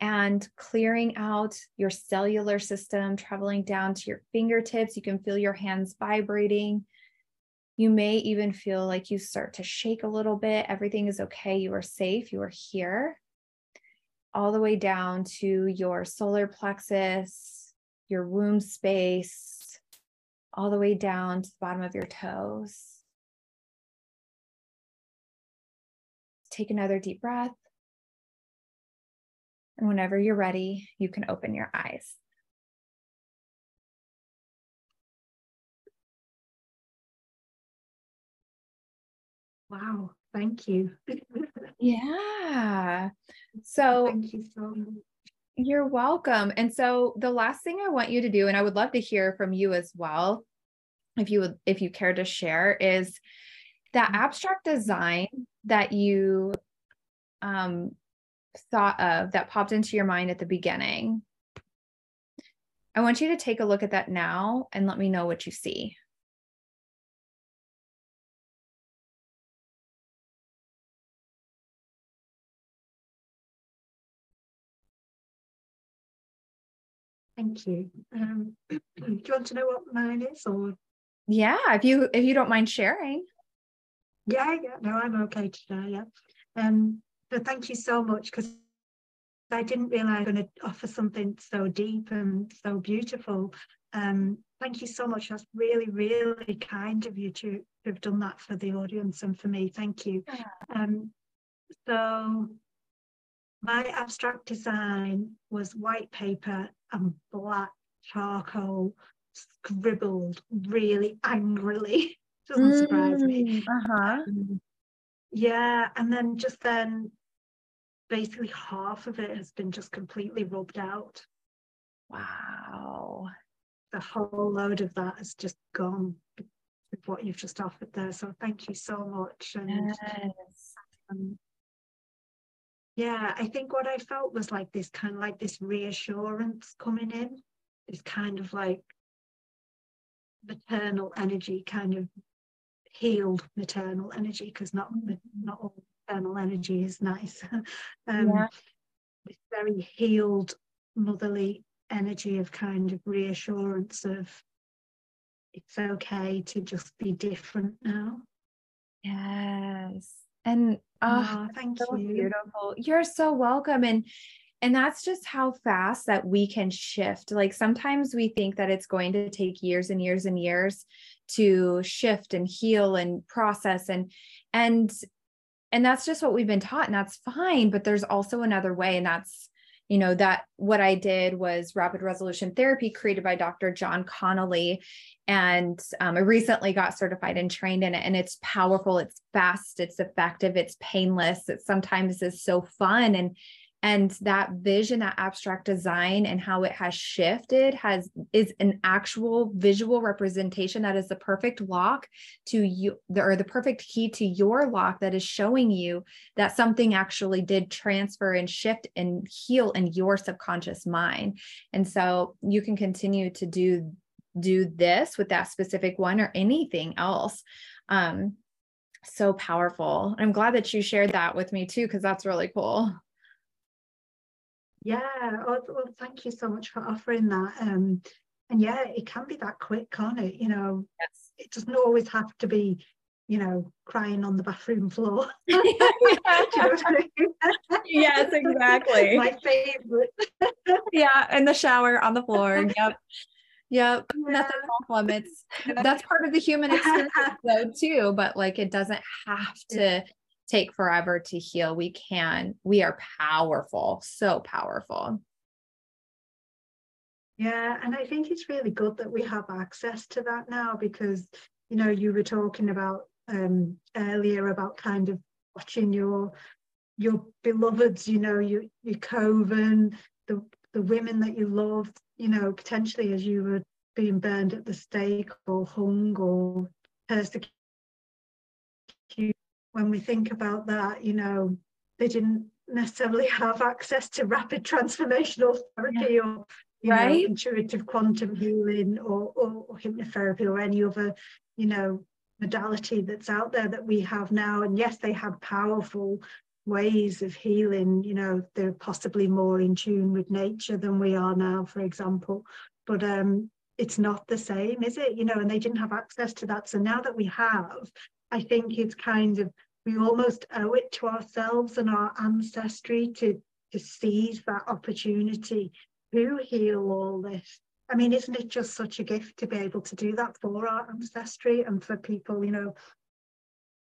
and clearing out your cellular system, traveling down to your fingertips. You can feel your hands vibrating. You may even feel like you start to shake a little bit. Everything is okay. You are safe. You are here. All the way down to your solar plexus, your womb space, all the way down to the bottom of your toes. Take another deep breath. And whenever you're ready, you can open your eyes. Wow, thank you. yeah. So thank you so much. You're welcome. And so the last thing I want you to do, and I would love to hear from you as well, if you would, if you care to share, is that mm-hmm. abstract design that you um, thought of that popped into your mind at the beginning, I want you to take a look at that now and let me know what you see. Thank you. Um, do you want to know what mine is, or yeah, if you if you don't mind sharing. Yeah, yeah, no, I'm okay today. Yeah, um, Thank you so much because I didn't realize I was going to offer something so deep and so beautiful. Um. Thank you so much. That's really, really kind of you to, to have done that for the audience and for me. Thank you. Um. So my abstract design was white paper and black charcoal scribbled really angrily. Doesn't mm, surprise me. Mm, uh-huh. Um, yeah, and then just then basically half of it has been just completely rubbed out. Wow. The whole load of that has just gone with what you've just offered there. So thank you so much. And yes. um, yeah, I think what I felt was like this kind of like this reassurance coming in, this kind of like maternal energy, kind of healed maternal energy, because not not all maternal energy is nice. um, yeah. This very healed motherly energy of kind of reassurance of it's okay to just be different now. Yes. And Oh, thank so you. Beautiful. You're so welcome. And and that's just how fast that we can shift. Like sometimes we think that it's going to take years and years and years to shift and heal and process and and and that's just what we've been taught and that's fine, but there's also another way and that's you know that what i did was rapid resolution therapy created by dr Jon Connelly and um, i recently got certified and trained in it and it's powerful it's fast it's effective it's painless it sometimes is so fun and and that vision that abstract design and how it has shifted has is an actual visual representation that is the perfect lock to you or the perfect key to your lock that is showing you that something actually did transfer and shift and heal in your subconscious mind. And so you can continue to do do this with that specific one or anything else. Um so powerful. I'm glad that you shared that with me too because that's really cool yeah, well, well, thank you so much for offering that. Um, and yeah, it can be that quick, can't it? You know, yes. it doesn't always have to be, you know, crying on the bathroom floor. yes, exactly. My favorite. yeah, in the shower on the floor. Yep. Yep. Yeah. Nothing off limits. That's part of the human experience though too, but like it doesn't have to take forever to heal. We can, we are powerful, so powerful. Yeah, and I think it's really good that we have access to that now because, you know, you were talking about um, earlier about kind of watching your your beloveds, you know, your your coven, the the women that you love, you know, potentially as you were being burned at the stake or hung or persecuted when we think about that, you know, they didn't necessarily have access to rapid transformational therapy yeah. or you right? know, intuitive quantum healing or, or, or hypnotherapy or any other, you know, modality that's out there that we have now. And yes, they have powerful ways of healing, you know, they're possibly more in tune with nature than we are now, for example. But um, it's not the same, is it? You know, and they didn't have access to that. So now that we have, I think it's kind of we almost owe it to ourselves and our ancestry to to seize that opportunity to heal all this. I mean, isn't it just such a gift to be able to do that for our ancestry and for people, you know,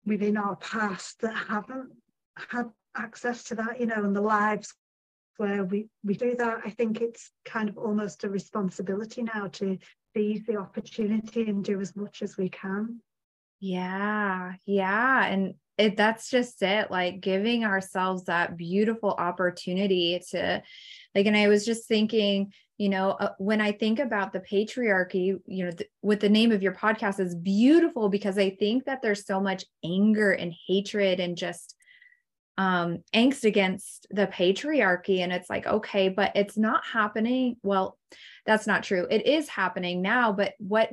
within our past that haven't had access to that, you know, and the lives where we, we do that. I think it's kind of almost a responsibility now to seize the opportunity and do as much as we can. Yeah, yeah. And it that's just it like giving ourselves that beautiful opportunity to like and i was just thinking you know uh, when i think about the patriarchy you know th- with the name of your podcast is beautiful because i think that there's so much anger and hatred and just um angst against the patriarchy. And it's like okay but it's not happening. Well that's not true. It is happening now but what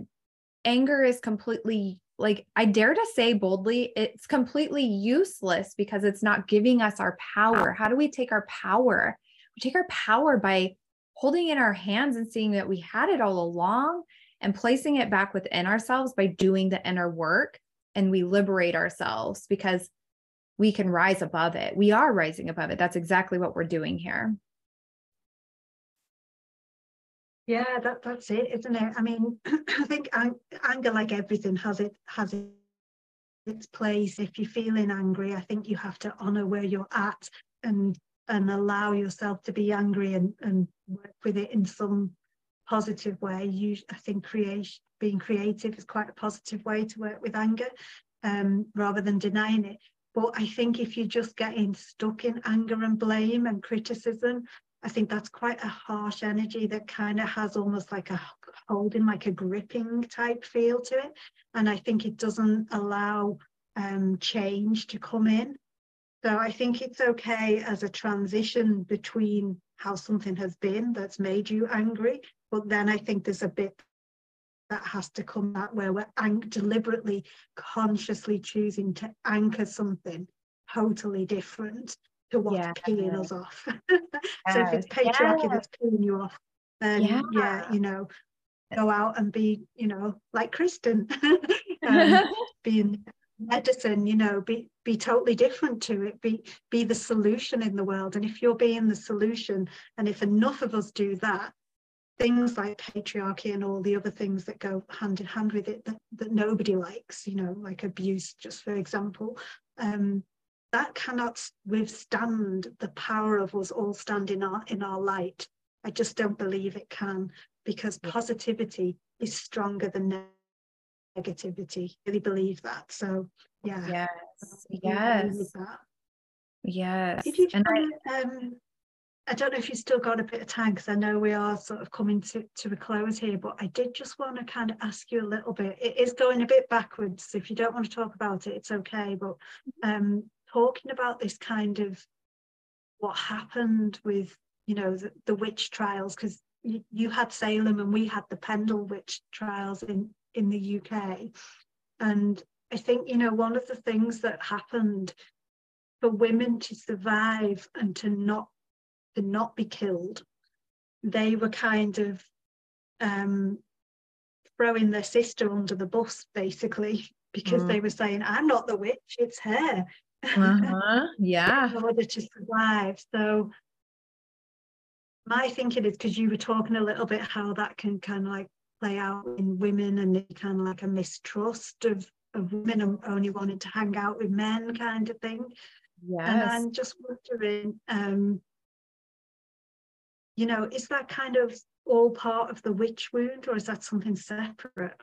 anger is completely like I dare to say boldly, it's completely useless because it's not giving us our power. How do we take our power? We take our power by holding in our hands and seeing that we had it all along and placing it back within ourselves by doing the inner work and we liberate ourselves because we can rise above it. We are rising above it. That's exactly what we're doing here. Yeah, that that's it, isn't it? I mean, I think anger, like everything, has it has it its place. If you're feeling angry, I think you have to honor where you're at and and allow yourself to be angry and and work with it in some positive way. You, I think, creation being creative is quite a positive way to work with anger, um, rather than denying it. But I think if you're just getting stuck in anger and blame and criticism, I think that's quite a harsh energy that kind of has almost like a holding, like a gripping type feel to it. And I think it doesn't allow um, change to come in. So I think it's okay as a transition between how something has been that's made you angry. But then I think there's a bit that has to come out where we're deliberately, consciously choosing to anchor something totally different to what's yeah. peeing us off. so if it's patriarchy that's peeing you off, then yeah. yeah. you know, go out and be, you know, like Christian, um, being medicine, you know, be be totally different to it, be be the solution in the world. And if you're being the solution, and if enough of us do that, things like patriarchy and all the other things that go hand in hand with it that, that nobody likes, you know, like abuse, just for example, um, that cannot withstand the power of us all standing our, in our light. I just don't believe it can because positivity is stronger than negativity. I really believe that. So yeah. Yes. Yes. Yes. If you and I, um, I don't know if you've still got a bit of time because I know we are sort of coming to, to a close here, but I did just want to kind of ask you a little bit. It is going a bit backwards. If you don't want to talk about it, it's okay. But um, talking about this kind of what happened with you know the, the witch trials because you, you, had Salem and we had the Pendle witch trials in in the UK and I think you know one of the things that happened for women to survive and to not to not be killed they were kind of um, throwing their sister under the bus basically because mm. they were saying I'm not the witch it's her uh-huh. Yeah. in order to survive. So my thinking is because you were talking a little bit how that can kind of like play out in women and kind of like a mistrust of, of women only wanting to hang out with men kind of thing. Yes. And I'm just wondering, um, you know, is that kind of all part of the witch wound or is that something separate?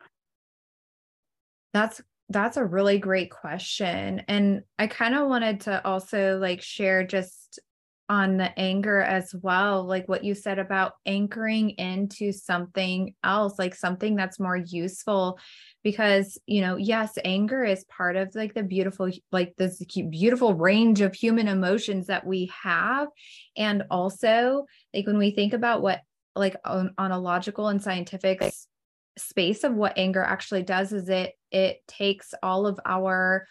That's that's a really great question. And I kind of wanted to also like share just on the anger as well, like what you said about anchoring into something else, like something that's more useful. Because, you know, yes, anger is part of like the beautiful, like this beautiful range of human emotions that we have. And also, like when we think about what, like on, on a logical and scientific space of what anger actually does is it it takes all of our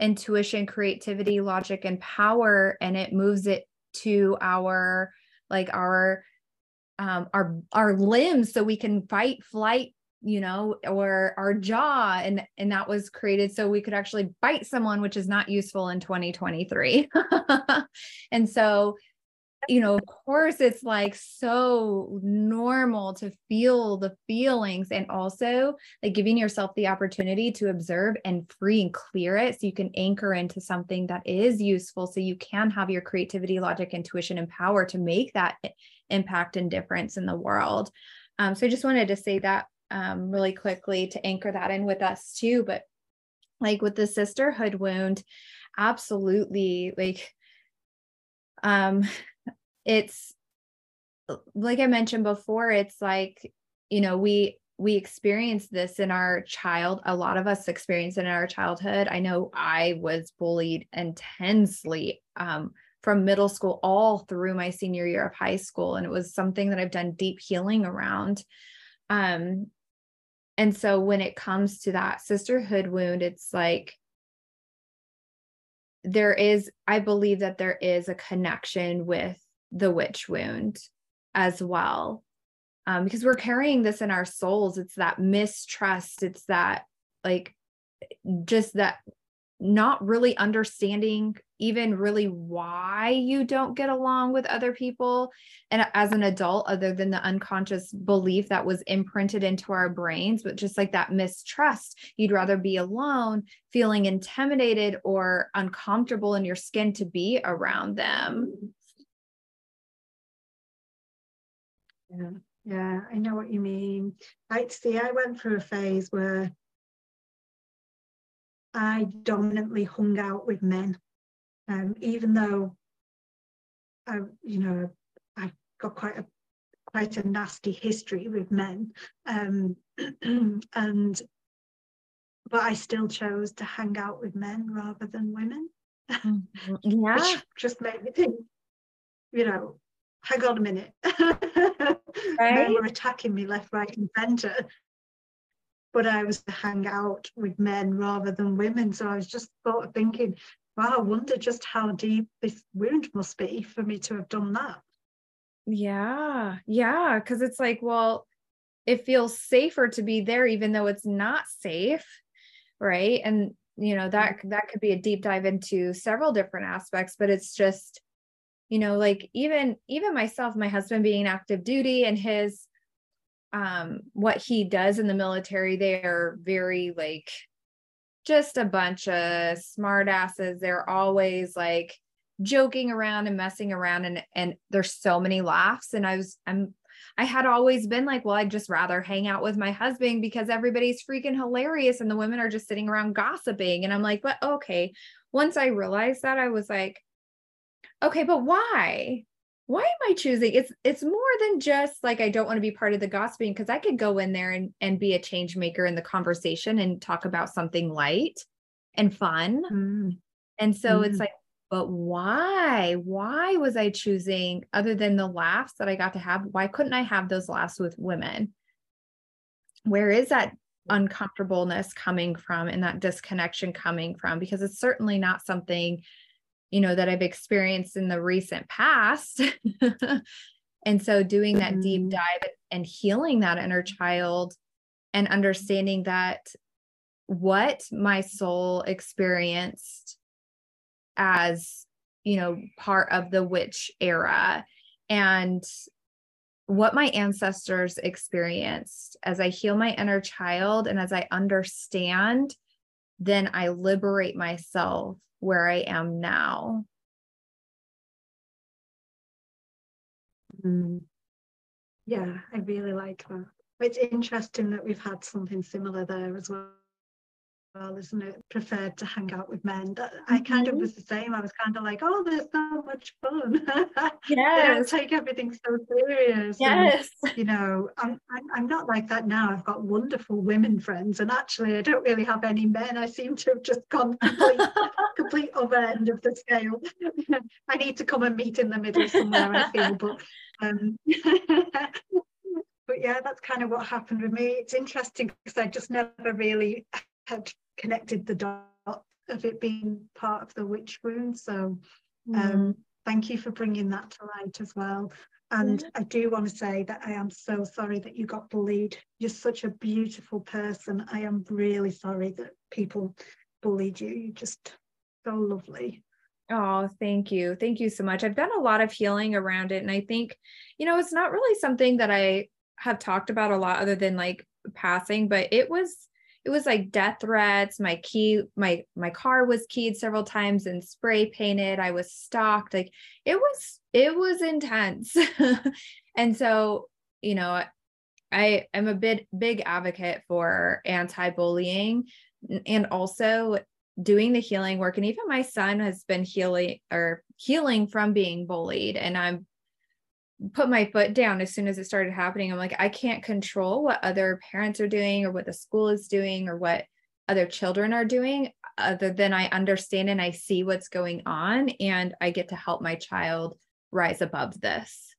intuition creativity logic and power and it moves it to our like our um our our limbs so we can fight flight you know or our jaw and and that was created so we could actually bite someone which is not useful in 2023 and so you know, of course, it's like so normal to feel the feelings and also like giving yourself the opportunity to observe and free and clear it so you can anchor into something that is useful so you can have your creativity, logic, intuition, and power to make that impact and difference in the world. Um, so I just wanted to say that um, really quickly to anchor that in with us too. But like with the sisterhood wound, absolutely like um it's like I mentioned before, it's like, you know, we we experience this in our child a lot of us experience it in our childhood. I know i was bullied intensely um, from middle school all through my senior year of high school and it was something that i've done deep healing around. Um, and so when it comes to that sisterhood wound it's like there is i believe that there is a connection with the witch wound as well. Um, because we're carrying this in our souls. It's that mistrust. It's that like just that not really understanding even really why you don't get along with other people and as an adult other than the unconscious belief that was imprinted into our brains but just like that mistrust you'd rather be alone feeling intimidated or uncomfortable in your skin to be around them yeah yeah i know what you mean i see i went through a phase where I dominantly hung out with men, um, even though I, you know, I got quite a quite a nasty history with men, um, and but I still chose to hang out with men rather than women. Mm-hmm. Yeah, which just made me think, you know, hang on a minute, right. they were attacking me left, right, and centre but I was to hang out with men rather than women. So I was just sort of thinking, wow, I wonder just how deep this wound must be for me to have done that. Yeah. Yeah. Cause it's like, well, it feels safer to be there, even though it's not safe. Right. And, you know, that, that could be a deep dive into several different aspects, but it's just, you know, like even, even myself, my husband being active duty and his um what he does in the military they're very like just a bunch of smartasses. They're always like joking around and messing around and and there's so many laughs. And i was i'm i had always been like well i'd just rather hang out with my husband because everybody's freaking hilarious and the women are just sitting around gossiping. And i'm like but okay. Once i realized that i was like okay but why why am I choosing? It's it's more than just like I don't want to be part of the gossiping because I could go in there and, and be a change maker in the conversation and talk about something light and fun. Mm. And so mm. it's like, but why? Why was I choosing other than the laughs that I got to have? Why couldn't I have those laughs with women? Where is that uncomfortableness coming from and that disconnection coming from? Because it's certainly not something you know that i've experienced in the recent past and so doing that mm-hmm. deep dive and healing that inner child and understanding that what my soul experienced as you know part of the witch era and what my ancestors experienced as i heal my inner child and as i understand then i liberate myself where I am now. Mm. Yeah, I really like that. It's interesting that we've had something similar there as well well, isn't it? Preferred to hang out with men. That, mm-hmm. I kind of mm-hmm. was the same. I was kind of like, oh, there's so much fun. Yeah, take everything so serious. Yes. And, you know, I'm, I'm, I'm not like that now. I've got wonderful women friends, and actually, I don't really have any men. I seem to have just gone complete, complete other end of the scale. I need to come and meet in the middle somewhere. I feel, but. Um, but yeah, that's kind of what happened with me. It's interesting because I just never really had connected the dot of it being part of the witch wound. So um, mm. thank you for bringing that to light as well. And yeah. I do want to say that I am so sorry that you got bullied. You're such a beautiful person. I am really sorry that people bullied you. You're just so lovely. Oh, thank you. Thank you so much. I've done a lot of healing around it. And I think, you know, it's not really something that I have talked about a lot other than like passing, but it was it was like death threats. My key my my car was keyed several times and spray painted. I was stalked. Like it was it was intense. And so you know i am a bit big advocate for anti-bullying and also doing the healing work. And even my son has been healing or healing from being bullied. And i'm put my foot down as soon as it started happening. I'm like, I can't control what other parents are doing or what the school is doing or what other children are doing, other than I understand and I see what's going on and I get to help my child rise above this.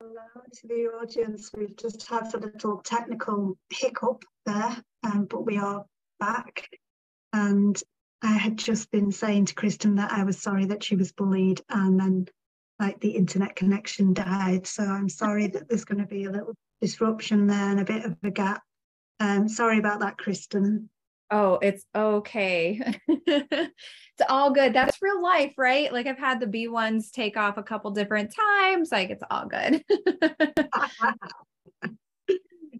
Hello to the audience. We've just had a little technical hiccup there, um, but we are back. And I had just been saying to Christian that I was sorry that she was bullied, and then like the internet connection died. So I'm sorry that there's going to be a little disruption there and a bit of a gap. Um, sorry about that, Christian. Oh, it's okay. it's all good. That's real life, right? Like I've had the B ones take off a couple different times. Like it's all good.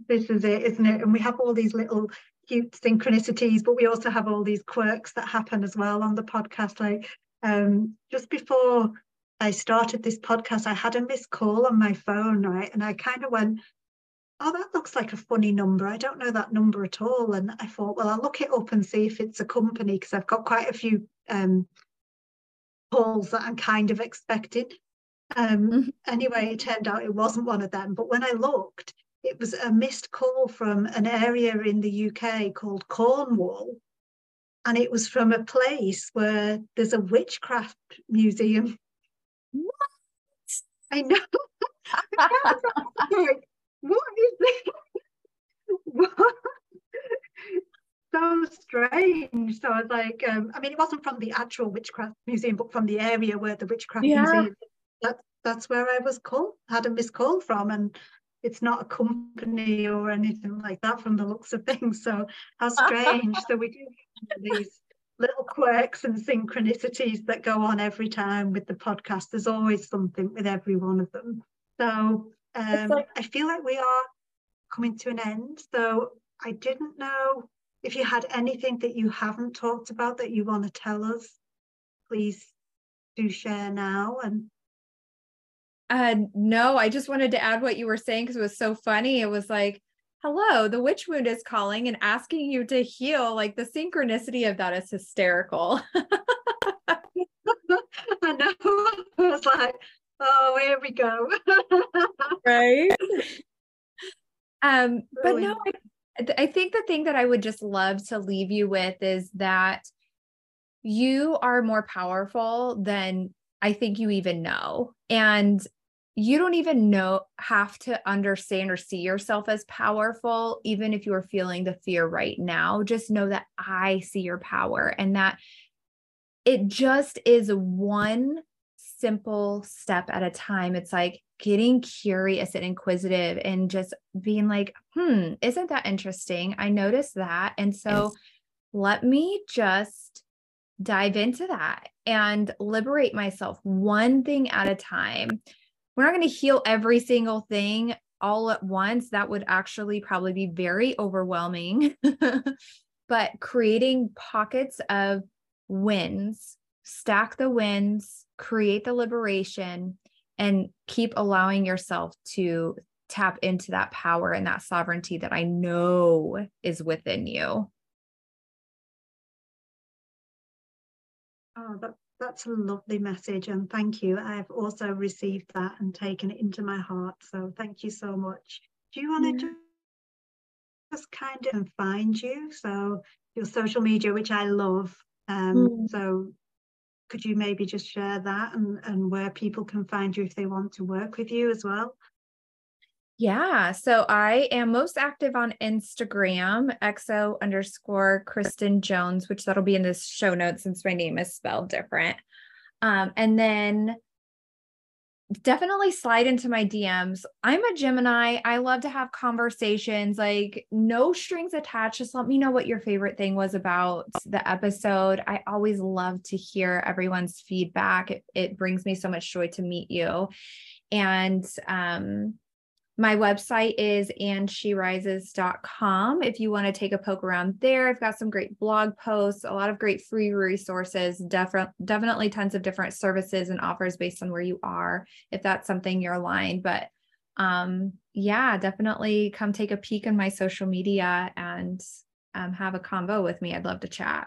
this is it, isn't it? And we have all these little cute synchronicities, but we also have all these quirks that happen as well on the podcast. Like um, just before I started this podcast, I had a missed call on my phone, right? And I kind of went, oh, that looks like a funny number. I don't know that number at all. And I thought, well, I'll look it up and see if it's a company because I've got quite a few um, calls that I'm kind of expecting. Um, mm-hmm. Anyway, it turned out it wasn't one of them. But when I looked, it was a missed call from an area in the UK called Cornwall. And it was from a place where there's a witchcraft museum. What? I know. what is this? what? so strange. So I was like, um, I mean, it wasn't from the actual witchcraft museum, but from the area where the witchcraft yeah. museum. That, that's where I was called, had a missed call from, and it's not a company or anything like that from the looks of things. So how strange. so we do these little quirks and synchronicities that go on every time with the podcast. There's always something with every one of them. So um, like- I feel like we are coming to an end. So I didn't know if you had anything that you haven't talked about that you want to tell us. Please do share now. And uh, no, I just wanted to add what you were saying because it was so funny. It was like, hello, the witch wound is calling and asking you to heal. Like the synchronicity of that is hysterical. I know. I was like, oh, here we go. right. Um, but no, I, I think the thing that I would just love to leave you with is that you are more powerful than I think you even know. And you don't even know have to understand or see yourself as powerful even if you are feeling the fear right now just know that i see your power and that it just is one simple step at a time. It's like getting curious and inquisitive and just being like, hmm, isn't that interesting? I noticed that. And so yes. let me just dive into that and liberate myself one thing at a time. We're not going to heal every single thing all at once. That would actually probably be very overwhelming. but creating pockets of wins, stack the wins, create the liberation and keep allowing yourself to tap into that power and that sovereignty that I know is within you. Oh, that, that's a lovely message. And thank you. I've also received that and taken it into my heart. So thank you so much. Do you want to yeah. just kind of find you? So your social media, which I love. Um, mm. So could you maybe just share that and, and where people can find you if they want to work with you as well? Yeah. So I am most active on Instagram, exo underscore Christian Jones, which that'll be in the show notes since my name is spelled different. Um, and then definitely slide into my DMs. I'm a Gemini. I love to have conversations, like no strings attached. Just let me know what your favorite thing was about the episode. I always love to hear everyone's feedback. It, it brings me so much joy to meet you. And um, my website is andsherises.com. If you want to take a poke around there, I've got some great blog posts, a lot of great free resources, def- definitely tons of different services and offers based on where you are, if that's something you're aligned. But um, yeah, definitely come take a peek on my social media and um, have a convo with me. I'd love to chat.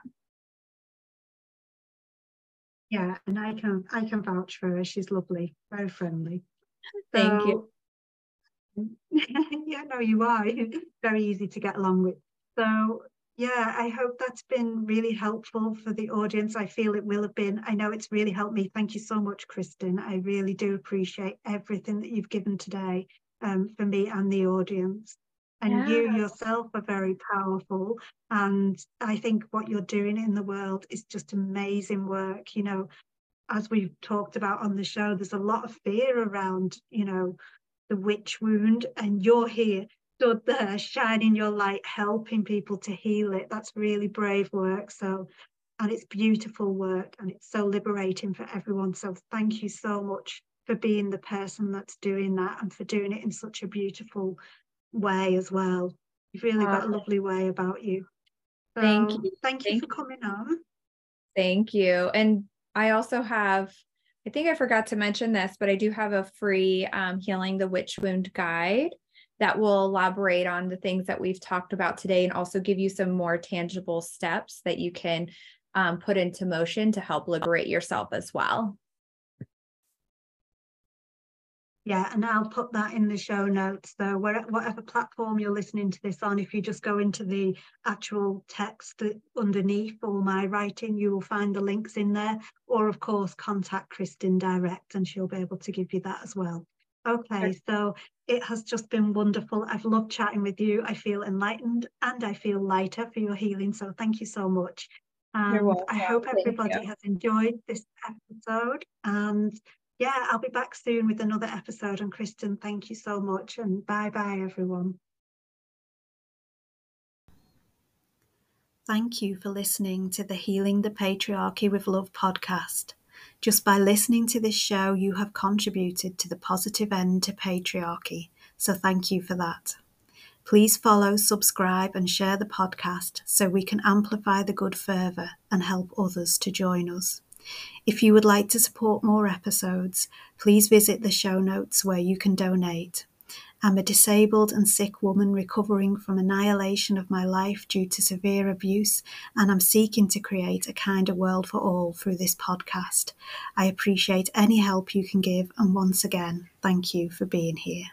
Yeah, and I can I can vouch for her. She's lovely, very friendly. Thank so, you. yeah, no, you are. Very easy to get along with. So Yeah, I hope that's been really helpful for the audience. I feel it will have been. I know it's really helped me. Thank you so much, Christian. I really do appreciate everything that you've given today um, for me and the audience. And you yourself are very powerful. And I think what you're doing in the world is just amazing work. You know, as we've talked about on the show, there's a lot of fear around, you know, the witch wound, and you're here stood there shining your light, helping people to heal it. That's really brave work. So, and it's beautiful work and it's so liberating for everyone. So, thank you so much for being the person that's doing that and for doing it in such a beautiful way as well. You've really got a lovely way about you. So, thank you. Thank you thank for coming on. Thank you. And I also have I think I forgot to mention this, but I do have a free um, Healing the Witch Wound guide that will elaborate on the things that we've talked about today and also give you some more tangible steps that you can um, put into motion to help liberate yourself as well. Yeah, and I'll put that in the show notes. So whatever platform you're listening to this on, if you just go into the actual text underneath all my writing, you will find the links in there. Or of course, contact Christian direct and she'll be able to give you that as well. Okay, so it has just been wonderful. I've loved chatting with you. I feel enlightened and I feel lighter for your healing. So thank you so much. And I hope everybody has enjoyed this episode. And yeah, I'll be back soon with another episode. And Christian, thank you so much. And bye bye, everyone. Thank you for listening to the Healing the Patriarchy with Love podcast. Just by listening to this show, you have contributed to the positive end to patriarchy, so thank you for that. Please follow, subscribe, and share the podcast so we can amplify the good further and help others to join us. If you would like to support more episodes, please visit the show notes where you can donate. I'm a disabled and sick woman recovering from annihilation of my life due to severe abuse, and I'm seeking to create a kinder world for all through this podcast. I appreciate any help you can give, and once again, thank you for being here.